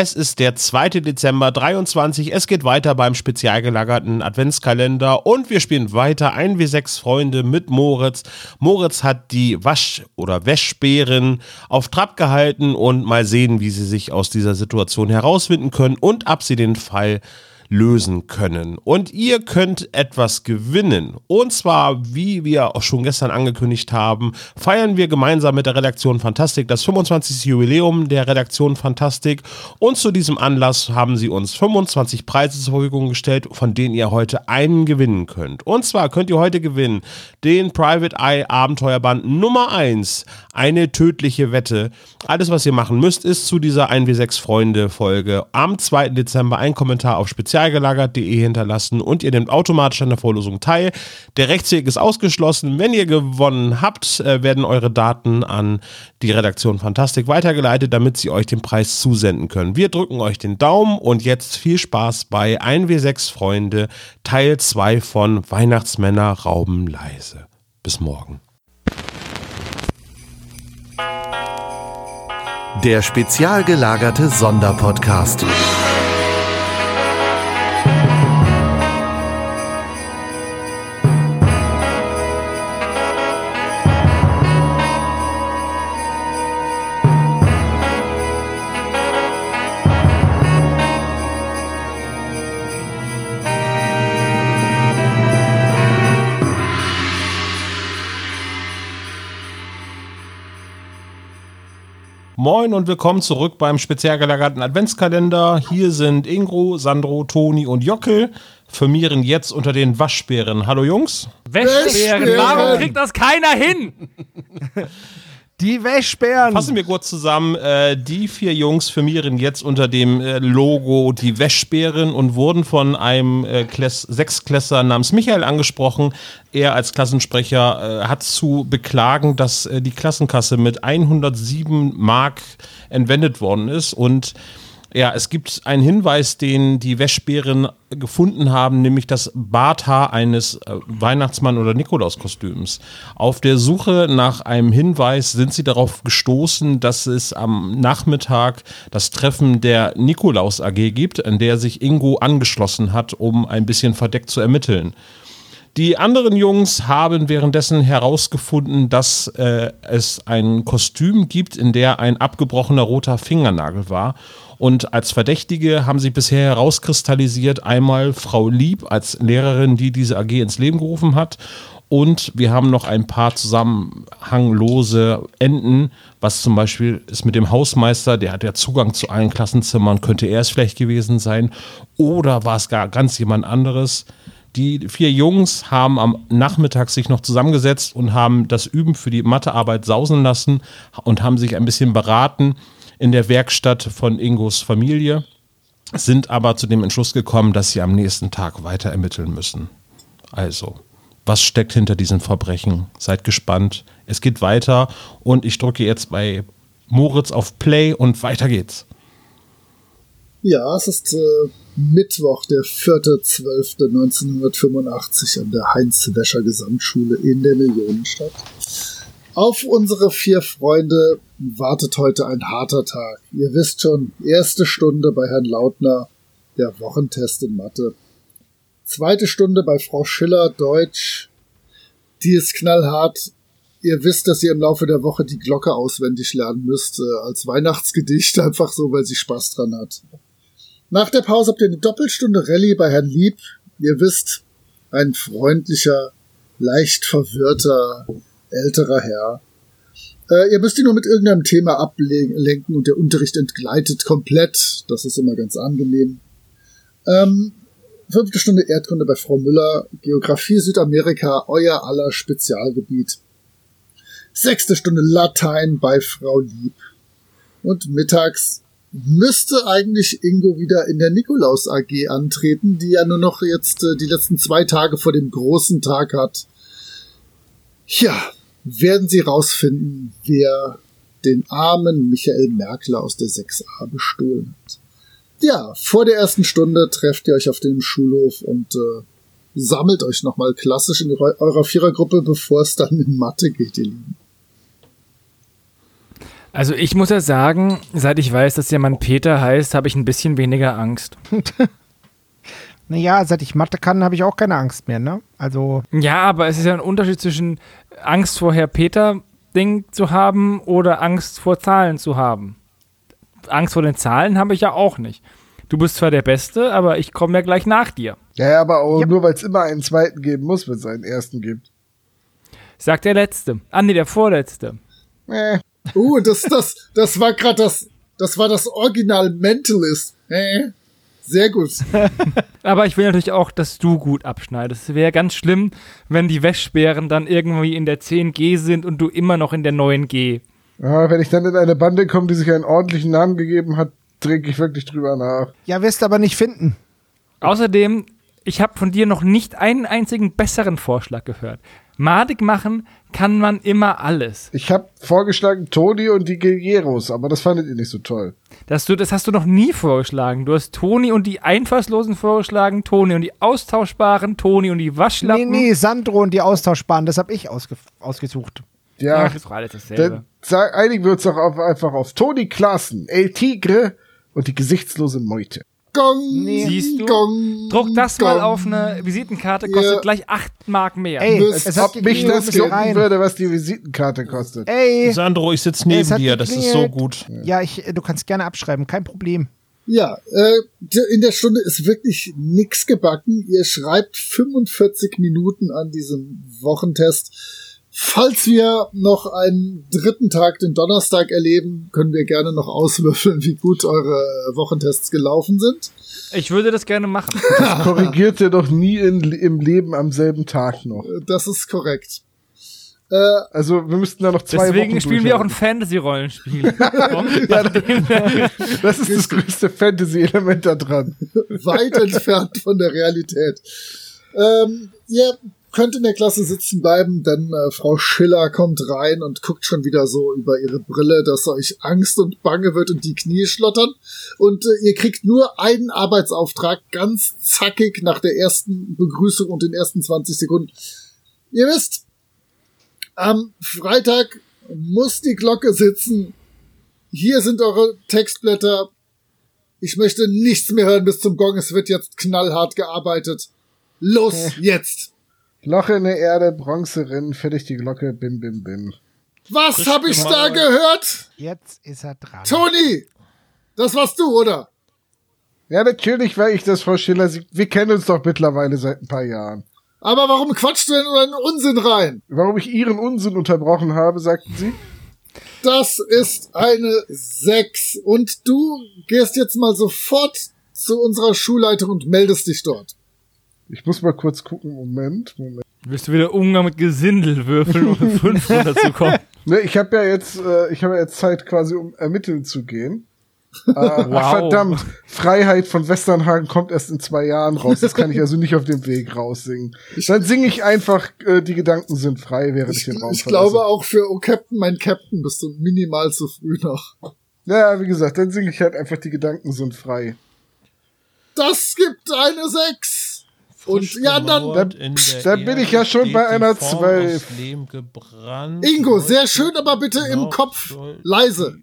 Es ist der 2. Dezember 23. Es geht weiter beim spezial gelagerten Adventskalender und wir spielen weiter ein wie sechs Freunde mit Moritz. Moritz hat die Wasch- oder Wäschbären auf Trab gehalten und mal sehen, wie sie sich aus dieser Situation herausfinden können und ab sie den Fall lösen können. Und ihr könnt etwas gewinnen. Und zwar, wie wir auch schon gestern angekündigt haben, feiern wir gemeinsam mit der Redaktion Fantastik das 25. Jubiläum der Redaktion Fantastik. Und zu diesem Anlass haben sie uns 25 Preise zur Verfügung gestellt, von denen ihr heute einen gewinnen könnt. Und zwar könnt ihr heute gewinnen den Private Eye Abenteuerband Nummer 1, eine tödliche Wette. Alles, was ihr machen müsst, ist zu dieser 1W6 Freunde Folge am 2. Dezember ein Kommentar auf Spezial spezialgelagert.de hinterlassen und ihr nehmt automatisch an der Vorlosung teil. Der Rechtsweg ist ausgeschlossen. Wenn ihr gewonnen habt, äh, werden eure Daten an die Redaktion Fantastik weitergeleitet, damit sie euch den Preis zusenden können. Wir drücken euch den Daumen und jetzt viel Spaß bei 1W6 Freunde, Teil 2 von Weihnachtsmänner rauben leise. Bis morgen. Der spezial gelagerte Sonderpodcast. Moin und willkommen zurück beim speziell gelagerten Adventskalender. Hier sind Ingro, Sandro, Toni und Jockel. Firmieren jetzt unter den Waschbären. Hallo Jungs. Wäschbären, warum kriegt das keiner hin? Die Wäschbären. Fassen wir kurz zusammen. Äh, die vier Jungs firmieren jetzt unter dem äh, Logo die Wäschbären und wurden von einem äh, Kläss Sechsklässler namens Michael angesprochen. Er als Klassensprecher äh, hat zu beklagen, dass äh, die Klassenkasse mit 107 Mark entwendet worden ist und ja, es gibt einen Hinweis, den die Wäschbären gefunden haben, nämlich das Barthaar eines äh, Weihnachtsmann- oder Nikolauskostüms. Auf der Suche nach einem Hinweis sind sie darauf gestoßen, dass es am Nachmittag das Treffen der Nikolaus AG gibt, an der sich Ingo angeschlossen hat, um ein bisschen verdeckt zu ermitteln. Die anderen Jungs haben währenddessen herausgefunden, dass äh, es ein Kostüm gibt, in der ein abgebrochener roter Fingernagel war. Und als Verdächtige haben sich bisher herauskristallisiert einmal Frau Lieb als Lehrerin, die diese AG ins Leben gerufen hat. Und wir haben noch ein paar zusammenhanglose Enden, was zum Beispiel ist mit dem Hausmeister, der hat ja Zugang zu allen Klassenzimmern, könnte er es vielleicht gewesen sein. Oder war es gar ganz jemand anderes? Die vier Jungs haben am Nachmittag sich noch zusammengesetzt und haben das Üben für die Mathearbeit sausen lassen und haben sich ein bisschen beraten in der Werkstatt von Ingos Familie, sind aber zu dem Entschluss gekommen, dass sie am nächsten Tag weiter ermitteln müssen. Also, was steckt hinter diesen Verbrechen? Seid gespannt. Es geht weiter und ich drücke jetzt bei Moritz auf Play und weiter geht's. Ja, es ist äh, Mittwoch, der 4.12.1985 an der Heinz-Wäscher Gesamtschule in der Millionenstadt. Auf unsere vier Freunde wartet heute ein harter Tag. Ihr wisst schon, erste Stunde bei Herrn Lautner, der Wochentest in Mathe. Zweite Stunde bei Frau Schiller, Deutsch. Die ist knallhart. Ihr wisst, dass ihr im Laufe der Woche die Glocke auswendig lernen müsst, äh, als Weihnachtsgedicht, einfach so, weil sie Spaß dran hat. Nach der Pause habt ihr eine Doppelstunde Rallye bei Herrn Lieb. Ihr wisst, ein freundlicher, leicht verwirrter, älterer Herr. Äh, ihr müsst ihn nur mit irgendeinem Thema ablenken und der Unterricht entgleitet komplett. Das ist immer ganz angenehm. Ähm, fünfte Stunde Erdkunde bei Frau Müller, Geografie Südamerika, euer aller Spezialgebiet. Sechste Stunde Latein bei Frau Lieb. Und mittags müsste eigentlich Ingo wieder in der Nikolaus AG antreten, die ja nur noch jetzt äh, die letzten zwei Tage vor dem großen Tag hat. Ja, werden sie rausfinden, wer den armen Michael Merkler aus der 6a bestohlen hat. Ja, vor der ersten Stunde trefft ihr euch auf dem Schulhof und äh, sammelt euch nochmal klassisch in eurer Vierergruppe, bevor es dann in Mathe geht, ihr Lieben. Also ich muss ja sagen, seit ich weiß, dass der Mann Peter heißt, habe ich ein bisschen weniger Angst. Naja, seit ich Mathe kann, habe ich auch keine Angst mehr, ne? Also, Ja, aber es ist ja ein Unterschied zwischen Angst vor Herr Peter-Ding zu haben oder Angst vor Zahlen zu haben. Angst vor den Zahlen habe ich ja auch nicht. Du bist zwar der Beste, aber ich komme ja gleich nach dir. Ja, ja, aber auch Ja. nur, weil es immer einen zweiten geben muss, wenn es einen ersten gibt. Sagt der Letzte. Ah, nee, der Vorletzte. Äh, Uh, das, das, das war gerade das, das war das Original Mentalist. Äh, sehr gut. Aber ich will natürlich auch, dass du gut abschneidest. Es wäre ganz schlimm, wenn die Wäschbären dann irgendwie in der 10G sind und du immer noch in der 9G. ja, wenn ich dann in eine Bande komme, die sich einen ordentlichen Namen gegeben hat, trinke ich wirklich drüber nach. ja, wirst aber nicht finden. Außerdem, ich habe von dir noch nicht einen einzigen besseren Vorschlag gehört. Madig machen kann man immer alles. Ich habe vorgeschlagen Toni und die Guerreros, aber das fandet ihr nicht so toll. Das, du, das hast du noch nie vorgeschlagen. Du hast Toni und die Einfallslosen vorgeschlagen, Toni und die Austauschbaren, Toni und die Nee, Waschlappen. nee, Sandro und die Austauschbaren, das habe ich ausge ausgesucht. Ja, Ach, ist doch alles dasselbe. dann einigen wir uns doch auf, einfach auf Toni Klaassen, El Tigre und die gesichtslose Meute. Gong, Nee. Siehst du? Gong, Druck das Gong. mal auf eine Visitenkarte, kostet Ja. gleich 8 Mark mehr. Ey, es hat Ob mich das jucken würde, was die Visitenkarte kostet. Ey, Sandro, ich sitze neben dir, das ist so gut. ja, ich, du kannst gerne abschreiben, kein Problem. Ja, äh, in der Stunde ist wirklich nix gebacken. Ihr schreibt 45 Minuten an diesem Wochentest. Falls wir noch einen dritten Tag, den Donnerstag erleben, können wir gerne noch auswürfeln, wie gut eure Wochentests gelaufen sind. Ich würde das gerne machen. Das korrigiert ihr doch nie in, im Leben am selben Tag noch. Äh, Das ist korrekt. Äh, Also wir müssten da noch zwei Deswegen Wochen spielen wir auch ein. Fantasy-Rollenspiel. Das ist das größte Fantasy-Element da dran. weit entfernt von der Realität. Ähm, ihr könnt in der Klasse sitzen bleiben, denn äh, Frau Schiller kommt rein und guckt schon wieder so über ihre Brille, dass euch Angst und Bange wird und die Knie schlottern. Und äh, ihr kriegt nur einen Arbeitsauftrag, ganz zackig nach der ersten Begrüßung und den ersten 20 Sekunden. Ihr wisst, am Freitag muss die Glocke sitzen. Hier sind eure Textblätter. Ich möchte nichts mehr hören bis zum Gong. Es wird jetzt knallhart gearbeitet. Los, jetzt! Loch in der Erde, Bronzerennen, fertig die Glocke, bim, bim, bim. Was hab ich da gehört? Jetzt ist er dran. Toni! Das warst du, oder? Ja, natürlich war ich das, Frau Schiller. Wir kennen uns doch mittlerweile seit ein paar Jahren. Aber warum quatschst du denn einen Unsinn rein? Warum ich Ihren Unsinn unterbrochen habe, sagten Sie? Das ist eine 6. Und du gehst jetzt mal sofort zu unserer Schulleitung und meldest dich dort. Ich muss mal kurz gucken. Moment, Moment. Willst du wieder Umgang mit Gesindel würfeln, um 5 runterzukommen? Ne, ich habe ja jetzt, äh, ich habe ja jetzt Zeit quasi, um ermitteln zu gehen. Äh, ach, Wow. verdammt, Freiheit von Westernhagen kommt erst in zwei Jahren raus. Das kann ich also nicht auf dem Weg raussingen. Dann singe ich einfach, äh, die Gedanken sind frei, während ich, Ich, den Raum ich verlasse. glaube auch für Oh Captain, mein Captain bist du minimal zu früh noch. Ja, wie gesagt, dann singe ich halt einfach, die Gedanken sind frei. Das gibt eine 6. Und die anderen, gemauert Da- in pst, der da bin ich ja schon bei einer Form Zwölf. aus Lehm gebrannt. Ingo, sehr schön, aber bitte im Kopf leise.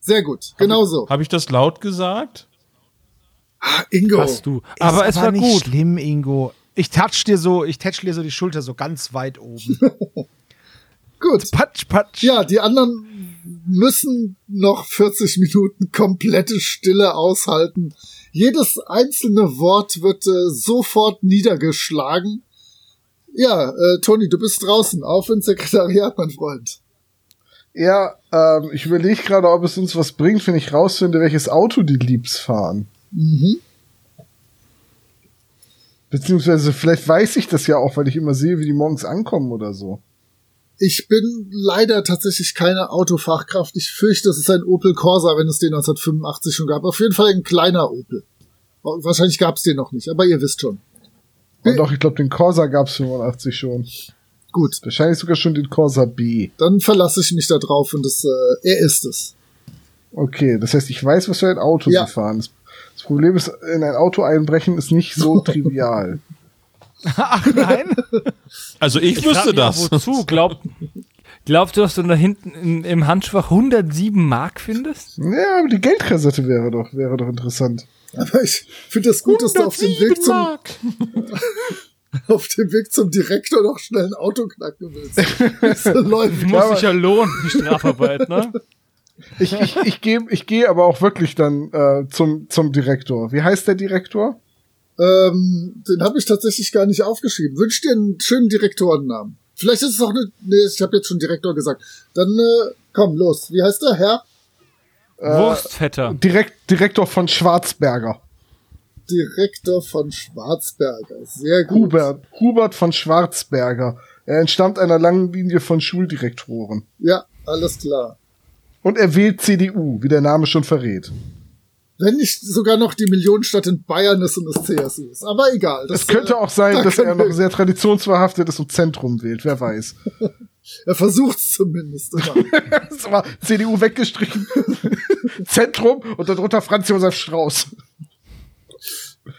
Sehr gut, genau so. Habe ich das laut gesagt? Ah, Ingo, Hast du. Aber es war nicht gut. schlimm, Ingo. Ich touch dir so, ich touch dir so die Schulter so ganz weit oben. gut. patsch, patsch. Ja, die anderen müssen noch 40 Minuten komplette Stille aushalten. Jedes einzelne Wort wird äh, sofort niedergeschlagen. Ja, äh, Toni, du bist draußen. Auf ins Sekretariat, mein Freund. Ja, ähm, ich überlege gerade, ob es uns was bringt, wenn ich rausfinde, welches Auto die Liebs fahren. Mhm. Beziehungsweise vielleicht weiß ich das ja auch, weil ich immer sehe, wie die morgens ankommen oder so. Ich bin leider tatsächlich keine Autofachkraft. Ich fürchte, es ist ein Opel Corsa, wenn es den 1985 schon gab. Auf jeden Fall ein kleiner Opel. Wahrscheinlich gab es den noch nicht, aber ihr wisst schon. Und doch, ich glaube, den Corsa gab's 85 schon. Gut, Wahrscheinlich sogar schon den Corsa B. dann verlasse ich mich da drauf und es, äh, er ist es. Okay, das heißt, ich weiß, was für ein Auto Ja. sie fahren. Das, das Problem ist, in ein Auto einbrechen ist nicht so trivial. Ach nein. Also ich, Ich wüsste mich auch, das. Wozu? Glaubt, Glaubst du, dass du da hinten im, im Handschwach 107 Mark findest? Ja, aber die Geldkassette wäre doch, wäre doch interessant. Aber ich finde das gut, dass du auf dem Weg zum, Mark. auf dem Weg zum Direktor noch schnell ein Auto knacken willst. So läuft. Muss sich ja lohnen, die Strafarbeit, ne? Ich, ich, ich gehe ich geh aber auch wirklich dann äh, zum, zum Direktor. Wie heißt der Direktor? Ähm, den habe ich tatsächlich gar nicht aufgeschrieben. Wünsch dir einen schönen Direktorennamen. Vielleicht ist es auch eine. Nee, ich habe jetzt schon Direktor gesagt. Dann äh, komm, los. Wie heißt der Herr? Wurstfetter. Direkt, Direktor von Schwarzberger. Direktor von Schwarzberger. Sehr gut. Hubert, Hubert von Schwarzberger. Er entstammt einer langen Linie von Schuldirektoren. Ja, alles klar. Und er wählt CDU, wie der Name schon verrät. Wenn nicht sogar noch die Millionenstadt in Bayern ist und das CSU ist. Aber egal. Es könnte äh, auch sein, da dass er noch sehr traditionsverhaftet ist und Zentrum wählt, wer weiß. Er versucht es zumindest immer. Das war CDU weggestrichen. Zentrum und darunter Franz Josef Strauß.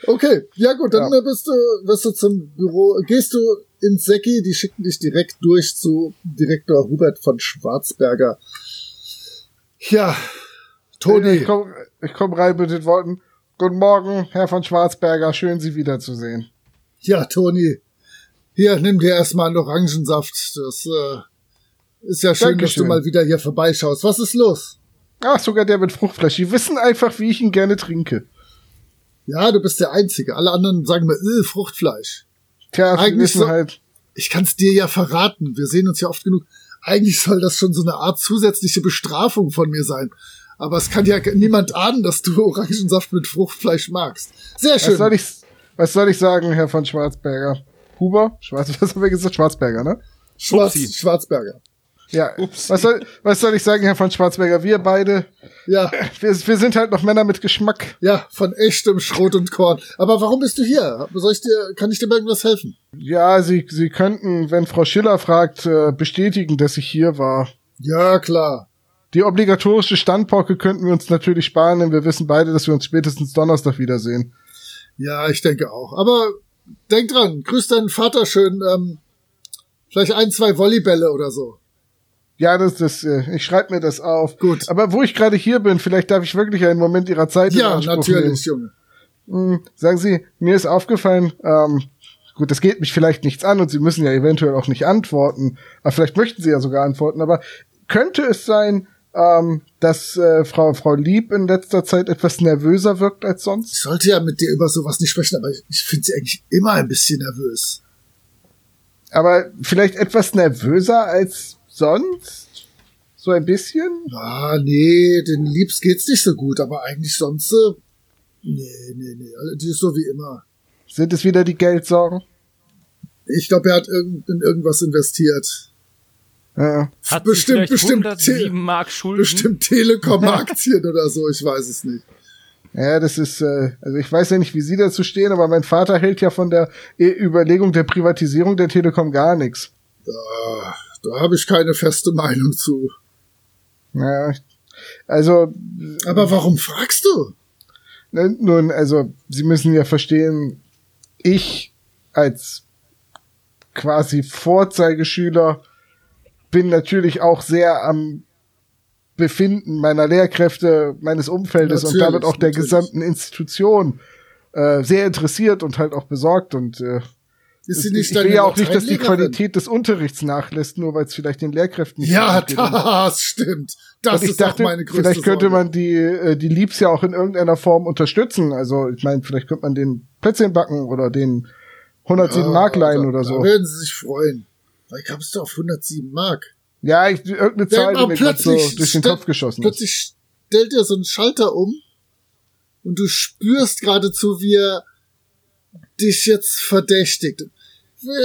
Okay, ja gut, dann Ja. bist du, wirst du zum Büro, gehst du ins Säcki, die schicken dich direkt durch zu Direktor Hubert von Schwarzberger. Ja, Toni, Ich komme ich komm rein mit den Worten. Guten Morgen, Herr von Schwarzberger, schön Sie wiederzusehen. ja, Toni, hier, nimm dir erstmal einen Orangensaft. Das äh, ist ja schön, dass Dankeschön. du mal wieder hier vorbeischaust. Was ist los? Ach, sogar der mit Fruchtfleisch. Die wissen einfach, wie ich ihn gerne trinke. Ja, du bist der Einzige. Alle anderen sagen mir, äh, Fruchtfleisch. Tja, Eigentlich so- halt. Ich kann's dir ja verraten. Wir sehen uns ja oft genug. Eigentlich soll das schon so eine Art zusätzliche Bestrafung von mir sein. Aber es kann ja niemand ahnen, dass du Orangensaft mit Fruchtfleisch magst. Sehr Was soll schön. ich, was soll ich sagen, Herr von Schwarzberger? Huber? Schwarz, was haben wir gesagt? Schwarzberger, ne? Schwarz, Upsi. Schwarzberger. Ja. Was soll, was soll ich sagen, Herr von Schwarzberger? Wir beide, Ja, wir, wir sind halt noch Männer mit Geschmack. ja, von echtem Schrot und Korn. Aber warum bist du hier? Soll ich dir, kann ich dir bei irgendwas helfen? Ja, Sie, Sie könnten, wenn Frau Schiller fragt, äh, bestätigen, dass ich hier war. Ja, klar. Die obligatorische Standpauke könnten wir uns natürlich sparen, denn wir wissen beide, dass wir uns spätestens Donnerstag wiedersehen. Ja, ich denke auch. Aber denk dran, grüß deinen Vater schön. Ähm, vielleicht ein, zwei Volleybälle oder so. Ja, das, das, äh, ich schreibe mir das auf. Gut. Aber wo ich gerade hier bin, vielleicht darf ich wirklich einen Moment Ihrer Zeit Ja, natürlich, Junge. nehmen. Hm, sagen Sie, mir ist aufgefallen, ähm, gut, das geht mich vielleicht nichts an und Sie müssen ja eventuell auch nicht antworten, aber vielleicht möchten Sie ja sogar antworten, aber könnte es sein, ähm, dass äh, Frau, Frau Lieb in letzter Zeit etwas nervöser wirkt als Ich sonst? sollte ja mit dir über sowas nicht sprechen, aber ich, ich finde sie eigentlich immer ein bisschen nervös. Aber vielleicht etwas nervöser als sonst? So ein bisschen? Ah, nee, den Liebs geht's nicht so gut, aber eigentlich sonst, äh, nee, nee, nee, also die ist so wie immer. Sind es wieder die Geldsorgen? Ich glaube, er hat irgend, in irgendwas investiert. Ja. Hat Bestimmt, bestimmt, 107 Mark Schulden? Bestimmt Telekom-Aktien oder so, ich weiß es nicht. Ja, das ist, äh, also ich weiß ja nicht, wie Sie dazu stehen, aber mein Vater hält ja von der äh, Überlegung der Privatisierung der Telekom gar nichts. Ah, da habe ich keine feste Meinung zu. Ja, also, Aber warum fragst du? nun, also, Sie müssen ja verstehen, ich als quasi Vorzeigeschüler bin natürlich auch sehr am Befinden meiner Lehrkräfte, meines Umfeldes und Natürlich, damit auch der natürlich. gesamten Institution äh, sehr interessiert und halt auch besorgt und äh, Ist sie ich, will ja auch nicht, dass die? Qualität des Unterrichts nachlässt, nur weil es vielleicht den Lehrkräften nicht Ja, das stimmt. Das Und ich ist dachte, auch meine größte vielleicht könnte Sorge. man die, äh, die Liebs ja auch in irgendeiner Form unterstützen. Also, ich meine, vielleicht könnte man den Plätzchen backen oder den 107 Mark leihen da, oder Da so. werden sie sich freuen. Weil kamst du auf 107 Mark. Ja, ich, irgendeine Zahl, die mir grad so plötzlich durch den Kopf geschossen ist. Plötzlich stellt er so einen Schalter um und du spürst geradezu, wie er dich jetzt verdächtigt.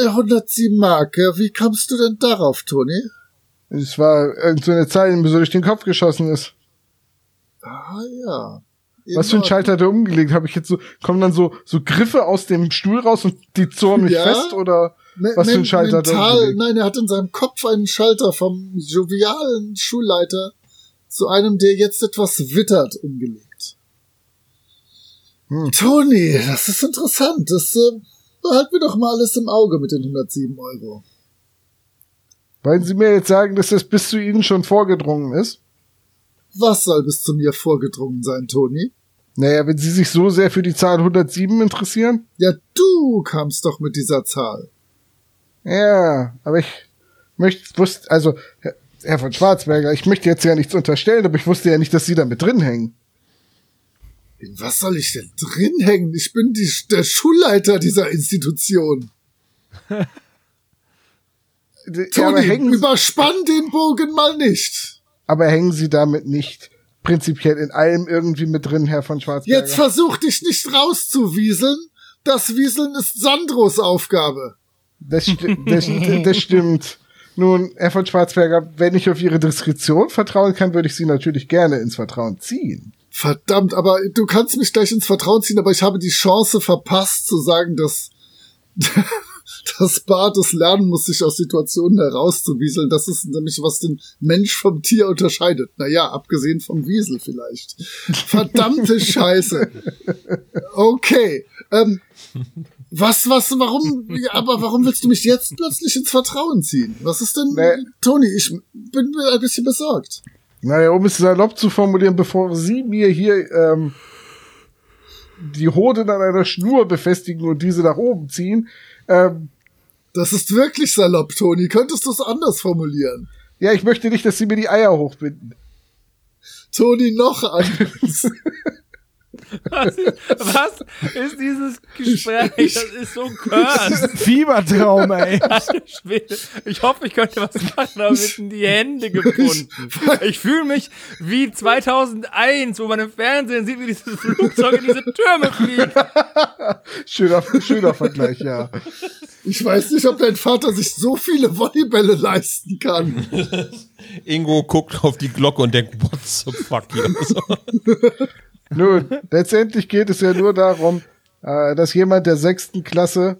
107 Mark, ja, wie kommst du denn darauf, Toni? Es war irgend so eine Zahl, die mir so durch den Kopf geschossen ist. Ah ja. Was für ein In Schalter hat er umgelegt? Habe ich jetzt so, kommen dann so, so Griffe aus dem Stuhl raus und die zurren mich Ja. fest oder was für ein Schalter er mental? Nein, er hat in seinem Kopf einen Schalter vom jovialen Schulleiter zu einem, der jetzt etwas wittert, umgelegt. Hm. Toni, das ist interessant. Das äh, behalten wir doch mal alles im Auge mit den 107 Euro. Wollen Sie mir jetzt sagen, dass das bis zu Ihnen schon vorgedrungen ist? Was soll bis zu mir vorgedrungen sein, Toni? Naja, wenn Sie sich so sehr für die Zahl 107 interessieren. Ja, du kamst doch mit dieser Zahl. Ja, aber ich möchte, wusste, also, Herr- von Schwarzberger, ich möchte jetzt ja nichts unterstellen, aber ich wusste ja nicht, dass Sie da mit drin hängen. In was soll ich denn drin hängen? Ich bin die, der Schulleiter dieser Institution. Ja, Toni, hängen, Sie- überspann den Bogen mal nicht. aber hängen Sie damit nicht prinzipiell in allem irgendwie mit drin, Herr von Schwarzberger? Jetzt versuch dich nicht rauszuwieseln. Das Wieseln ist Sandros Aufgabe. Das, sti das, das stimmt. Nun, Herr von Schwarzberger, wenn ich auf Ihre Diskretion vertrauen kann, würde ich Sie natürlich gerne ins Vertrauen ziehen. Verdammt, aber du kannst mich gleich ins Vertrauen ziehen, aber ich habe die Chance verpasst zu sagen, dass das Bart es lernen muss, sich aus Situationen herauszuwieseln. Das ist nämlich, was den Mensch vom Tier unterscheidet. Naja, abgesehen vom Wiesel vielleicht. Verdammte Scheiße. Okay. Ähm, was, was, warum, ja, aber warum willst du mich jetzt plötzlich ins Vertrauen ziehen? Was ist denn, Nee. Toni, ich bin ein bisschen besorgt. Naja, um es salopp zu formulieren, bevor Sie mir hier ähm, die Hoden an einer Schnur befestigen und diese nach oben ziehen, ähm, Das ist wirklich salopp, Toni. Könntest du es anders formulieren? ja, ich möchte nicht, dass Sie mir die Eier hochbinden. Toni, noch eins. Was ist, was ist dieses Gespräch? Das ist so cursed. Fiebertraum, ey. Ich hoffe, ich könnte was machen, aber mir sind die Hände gebunden. Ich fühle mich wie 2001, wo man im Fernsehen sieht, wie dieses Flugzeug in diese Türme fliegt. Schöner, schöner Vergleich, ja. Ich weiß nicht, ob dein Vater sich so viele Volleybälle leisten kann. Ingo guckt auf die Glocke und denkt, what the fuck hier? Nun, letztendlich geht es ja nur darum, äh, dass jemand der sechsten Klasse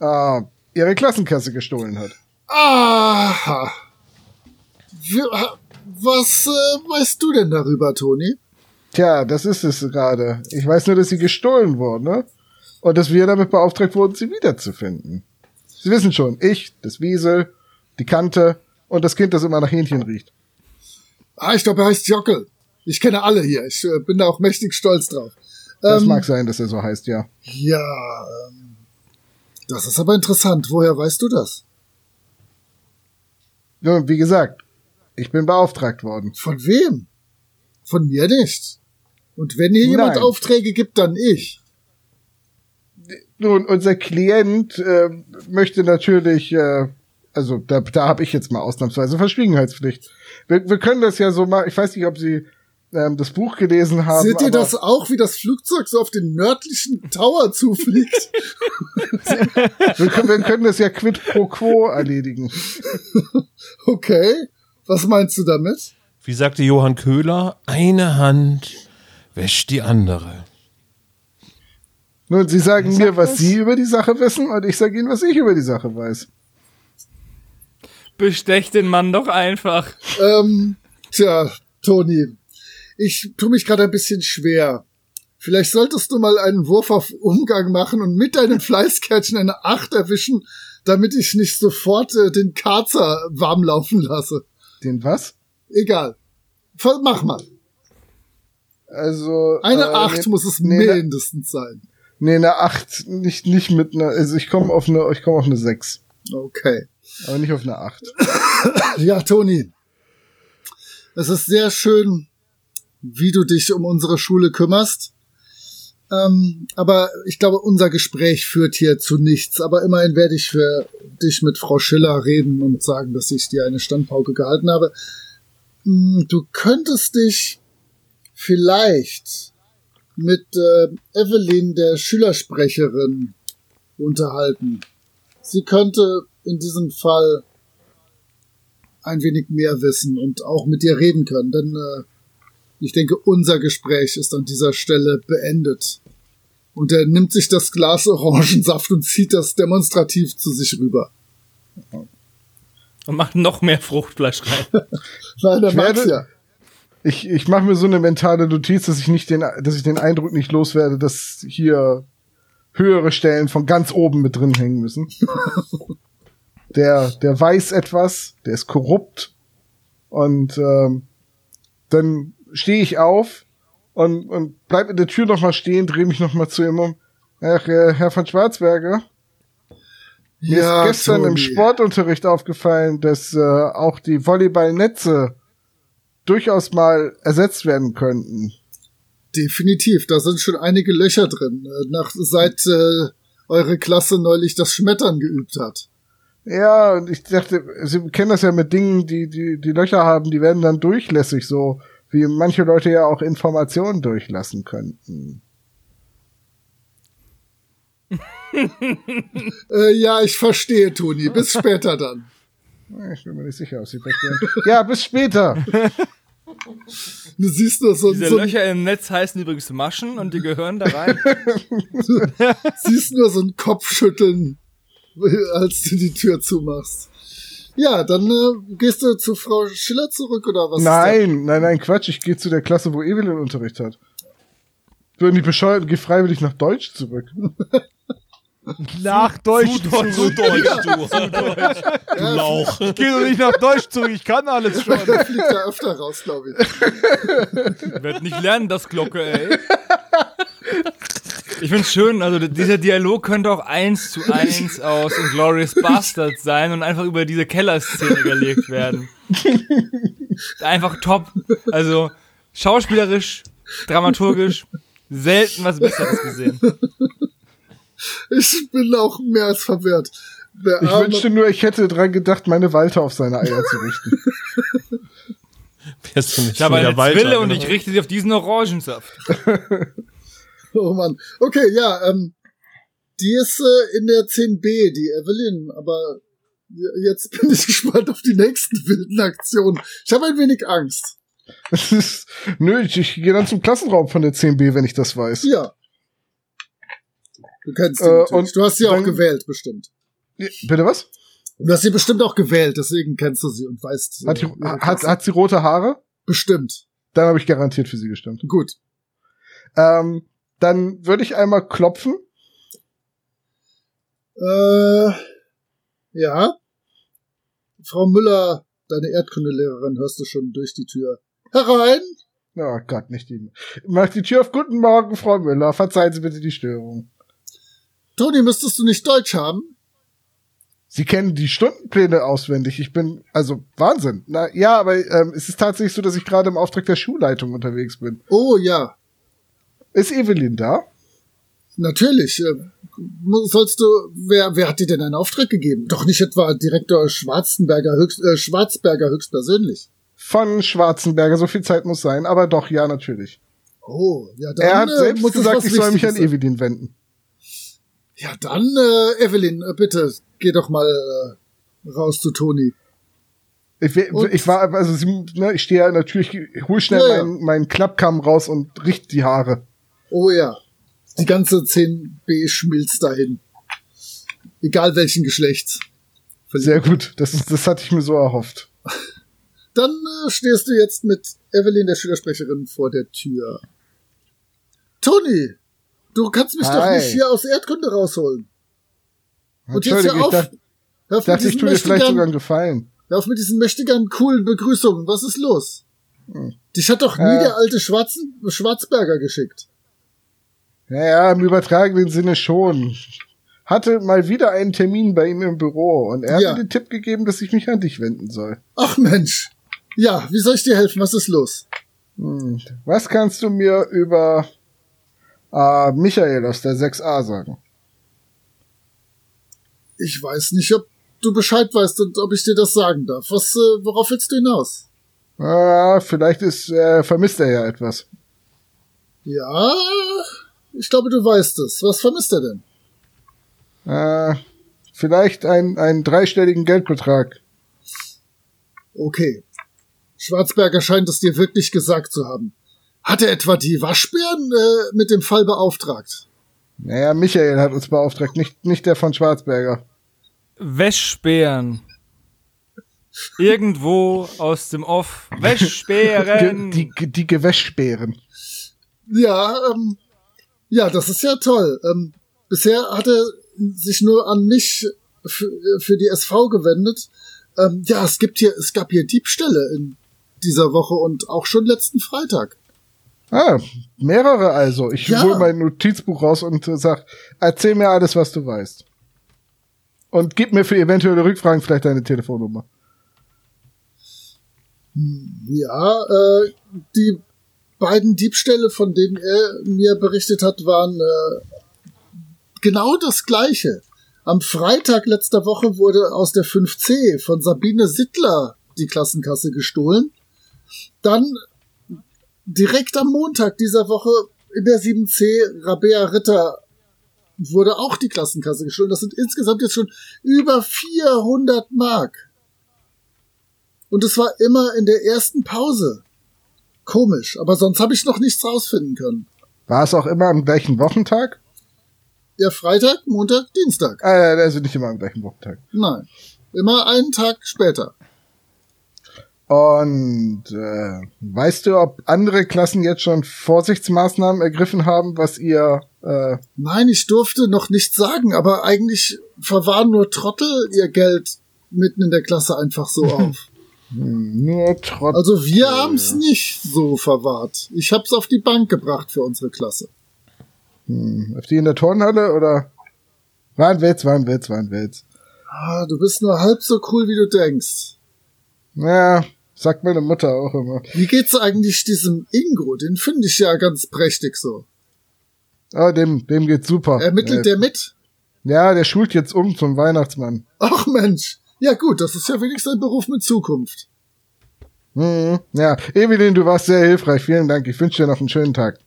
äh, ihre Klassenkasse gestohlen hat. Aha. Was äh, weißt du denn darüber, Toni? Tja, das ist es gerade. Ich weiß nur, dass sie gestohlen wurde ne? und dass wir damit beauftragt wurden, sie wiederzufinden. Sie wissen schon, ich, das Wiesel, die Kante und das Kind, das immer nach Hähnchen riecht. Ah, ich glaube, er heißt Jockel. Ich kenne alle hier. Ich äh, bin da auch mächtig stolz drauf. Das Ähm, mag sein, dass er so heißt, ja. Ja, ähm, das ist aber interessant. Woher weißt du das? Nun, wie gesagt, ich bin beauftragt worden. Von wem? Von mir nicht. Und wenn hier jemand Nein. Aufträge gibt, dann ich. Nun, unser Klient äh, möchte natürlich, äh, also da, da habe ich jetzt mal ausnahmsweise Verschwiegenheitspflicht. Wir, wir können das ja so machen. Ich weiß nicht, ob Sie ähm, das Buch gelesen haben. Seht ihr aber- das auch, wie das Flugzeug so auf den nördlichen Tower zufliegt? Wir können, wir können das ja quid pro quo erledigen. Okay. Was meinst du damit? Wie sagte Johann Köhler, eine Hand wäscht die andere. Nun, Sie sagen mir, was Sie über die Sache wissen, und ich sage Ihnen, was ich über die Sache weiß. Bestech den Mann doch einfach. Ähm, tja, Toni, ich tu mich gerade ein bisschen schwer. Vielleicht solltest du mal einen Wurf auf Umgang machen und mit deinem Fleißkärtchen eine Acht erwischen, damit ich nicht sofort äh, den Karzer warm laufen lasse. Den was? Egal. Mach mal. Also. Eine äh, Acht nee, muss es nee, ne- mindestens sein. Nee, eine Acht, nicht, nicht mit einer, also ich komme auf eine, ich komme auf eine Sechs, Okay. aber nicht auf eine Acht. Ja, Toni. Es ist sehr schön, wie du dich um unsere Schule kümmerst. Ähm, aber ich glaube, unser Gespräch führt hier zu nichts. Aber immerhin werde ich für dich mit Frau Schiller reden und sagen, dass ich dir eine Standpauke gehalten habe. Hm, Du könntest dich vielleicht mit äh, Evelyn, der Schülersprecherin, unterhalten. Sie könnte in diesem Fall ein wenig mehr wissen und auch mit dir reden können. Denn äh, ich denke, unser Gespräch ist an dieser Stelle beendet. Und er nimmt sich das Glas Orangensaft und zieht das demonstrativ zu sich rüber. Und macht noch mehr Fruchtfleisch rein. Nein, er werde- ja. Ich, ich mache mir so eine mentale Notiz, dass ich nicht den, dass ich den Eindruck nicht loswerde, dass hier höhere Stellen von ganz oben mit drin hängen müssen. der, der weiß etwas, der ist korrupt. Und ähm, dann stehe ich auf und, und bleib in der Tür noch mal stehen, drehe mich noch mal zu ihm um. Ach, äh, Herr von Schwarzberger, mir ist gestern im Toni. Sportunterricht aufgefallen, dass äh, auch die Volleyballnetze durchaus mal ersetzt werden könnten. Definitiv, da sind schon einige Löcher drin, äh, nach, seit äh, eure Klasse neulich das Schmettern geübt hat. Ja, und ich dachte, Sie kennen das ja mit Dingen, die, die, die Löcher haben, die werden dann durchlässig, so wie manche Leute ja auch Informationen durchlassen könnten. Äh, ja, ich verstehe, Toni. Bis später dann. Ich bin mir nicht sicher, ob sie wegrennen. Ja, bis später. Du siehst nur so, Diese so, Löcher im Netz heißen übrigens Maschen und die gehören da rein. siehst nur so ein Kopfschütteln, als du die Tür zumachst. Ja, dann äh, gehst du zu Frau Schiller zurück oder was? nein, nein, nein, Quatsch. Ich gehe zu der Klasse, wo Evelyn Unterricht hat. Bin nicht bescheuert und gehe freiwillig nach Deutsch zurück. Nach Deutsch. Zu Deutsch, zu Deutsch, du. Du Lauch. Ich gehe doch nicht nach Deutsch zurück, ich kann alles schon. Der fliegt da öfter raus, glaube ich. Wird nicht lernen, das Glocke, ey. Ich find's schön, also dieser Dialog könnte auch eins zu eins aus Inglourious Bastards sein und einfach über diese Kellerszene gelegt werden. Einfach top. Also schauspielerisch, dramaturgisch, selten was Besseres gesehen. Ich bin auch mehr als verwirrt. Der Ich arme- wünschte nur, ich hätte dran gedacht, meine Walter auf seine Eier zu richten. Wärst du nicht Ich habe eine Walter, Zwille und ne? ich richte sie auf diesen Orangensaft. Oh Mann. Okay, ja, ähm, die ist äh, in der 10b, die Evelyn, aber jetzt bin ich gespannt auf die nächsten wilden Aktionen. Ich habe ein wenig Angst. Nö, ich, ich gehe dann zum Klassenraum von der 10b, wenn ich das weiß. Ja. Du kennst sie Äh, natürlich. und Du hast sie auch dann- gewählt, bestimmt. Bitte was? Und du hast sie bestimmt auch gewählt, deswegen kennst du sie und weißt. äh, Hat, die, hat, hat sie rote Haare? bestimmt. Dann habe ich garantiert für sie gestimmt. Gut. Ähm, dann würde ich einmal klopfen. Äh, ja. Frau Müller, deine Erdkundelehrerin, hörst du schon durch die Tür. Herein! Oh Gott, nicht die. Mach die Tür auf. Guten Morgen, Frau Müller. Verzeihen Sie bitte die Störung. Toni, müsstest du nicht Deutsch haben? Sie kennen die Stundenpläne auswendig. Ich bin, also Wahnsinn. Na ja, aber ähm, es ist tatsächlich so, dass ich gerade im Auftrag der Schulleitung unterwegs bin. Oh ja, Ist Evelyn da? natürlich. Äh, sollst du, wer, wer hat dir denn einen Auftrag gegeben? Doch nicht etwa Direktor Schwarzenberger höchst, äh, Schwarzberger höchstpersönlich. Von Schwarzenberger, so viel Zeit muss sein, aber doch, ja, natürlich. Oh, ja, dann er hat äh, selbst gesagt, ich soll mich an. Evelyn wenden. Ja, dann, äh, Evelyn, äh, bitte, geh doch mal äh, raus zu Toni. Ich, ich war, also sie, ne, ich stehe ja natürlich, ich hol schnell Ja, ja. meinen meinen Klappkamm raus und richte die Haare. Oh ja, die ganze 10b schmilzt dahin. Egal welchen Geschlechts. Sehr gut, das, ist, das hatte ich mir so erhofft. Dann äh, stehst du jetzt mit Evelyn, der Schülersprecherin, vor der Tür. Toni, du kannst mich doch Hi. nicht hier aus Erdkunde rausholen. Und jetzt hör ich auf. dachte, Hör auf, dachte ich tue dir vielleicht sogar einen Gefallen. hör auf mit diesen mächtigen, coolen Begrüßungen. Was ist los? Dich hat doch nie Äh. der alte Schwarzen, Schwarzberger geschickt. Naja, im übertragenen Sinne schon. Hatte mal wieder einen Termin bei ihm im Büro und er Ja. hat mir den Tipp gegeben, dass ich mich an dich wenden soll. Ach Mensch. Ja, wie soll ich dir helfen? Was ist los? Hm. Was kannst du mir über äh, Michael aus der 6a sagen? Ich weiß nicht, ob du Bescheid weißt und ob ich dir das sagen darf. Was, äh, worauf willst du hinaus? Ah, vielleicht ist, äh, vermisst er ja etwas. Ja, ich glaube, du weißt es. Was vermisst er denn? Äh, vielleicht ein, einen dreistelligen Geldbetrag. Okay. Schwarzberger scheint es dir wirklich gesagt zu haben. Hat er etwa die Waschbären äh, mit dem Fall beauftragt? Naja, Michael hat uns beauftragt, nicht, nicht der von Schwarzberger. Wäschbären. Irgendwo aus dem Off. Wäschbären. die, die Gewäschbären. Ja, ähm, ja, das ist ja toll. Ähm, bisher hat er sich nur an mich für, für die SV gewendet. Ähm, ja, es gibt hier, es gab hier Diebstähle in dieser Woche und auch schon letzten Freitag. Ah, mehrere also. Ich Ja. hole mein Notizbuch raus und äh, sag, erzähl mir alles, was du weißt. Und gib mir für eventuelle Rückfragen vielleicht deine Telefonnummer. Ja, äh, die beiden Diebstähle, von denen er mir berichtet hat, waren äh, genau das gleiche. Am Freitag letzter Woche wurde aus der 5C von Sabine Sittler die Klassenkasse gestohlen. Dann direkt am Montag dieser Woche in der 7C Rabea Ritter wurde auch die Klassenkasse gestohlen. Das sind insgesamt jetzt schon über 400 Mark. Und es war immer in der ersten Pause. Komisch, aber sonst habe ich noch nichts rausfinden können. War es auch immer am gleichen Wochentag? Ja, Freitag, Montag, Dienstag. Äh, also nicht immer am gleichen Wochentag. Nein. Immer einen Tag später. Und äh, weißt du, ob andere Klassen jetzt schon Vorsichtsmaßnahmen ergriffen haben, was ihr äh, Nein, ich durfte noch nichts sagen, aber eigentlich verwahren nur Trottel ihr Geld mitten in der Klasse einfach so auf. nur trotz Also wir haben es nicht so verwahrt. Ich hab's auf die Bank gebracht für unsere Klasse. auf die in der Turnhalle oder war ein Witz, war ein Witz, war ein Witz. Ah, du bist nur halb so cool, wie du denkst. Ja, sagt meine Mutter auch immer. Wie geht's eigentlich diesem Ingo? Den finde ich ja ganz prächtig so. Ah, dem, dem geht's super. Ermittelt Äh, der mit? Ja, der schult jetzt um zum Weihnachtsmann. Ach Mensch. Ja gut, das ist ja wenigstens ein Beruf mit Zukunft. Mhm. Ja, Evelyn, du warst sehr hilfreich. Vielen Dank. Ich wünsche dir noch einen schönen Tag.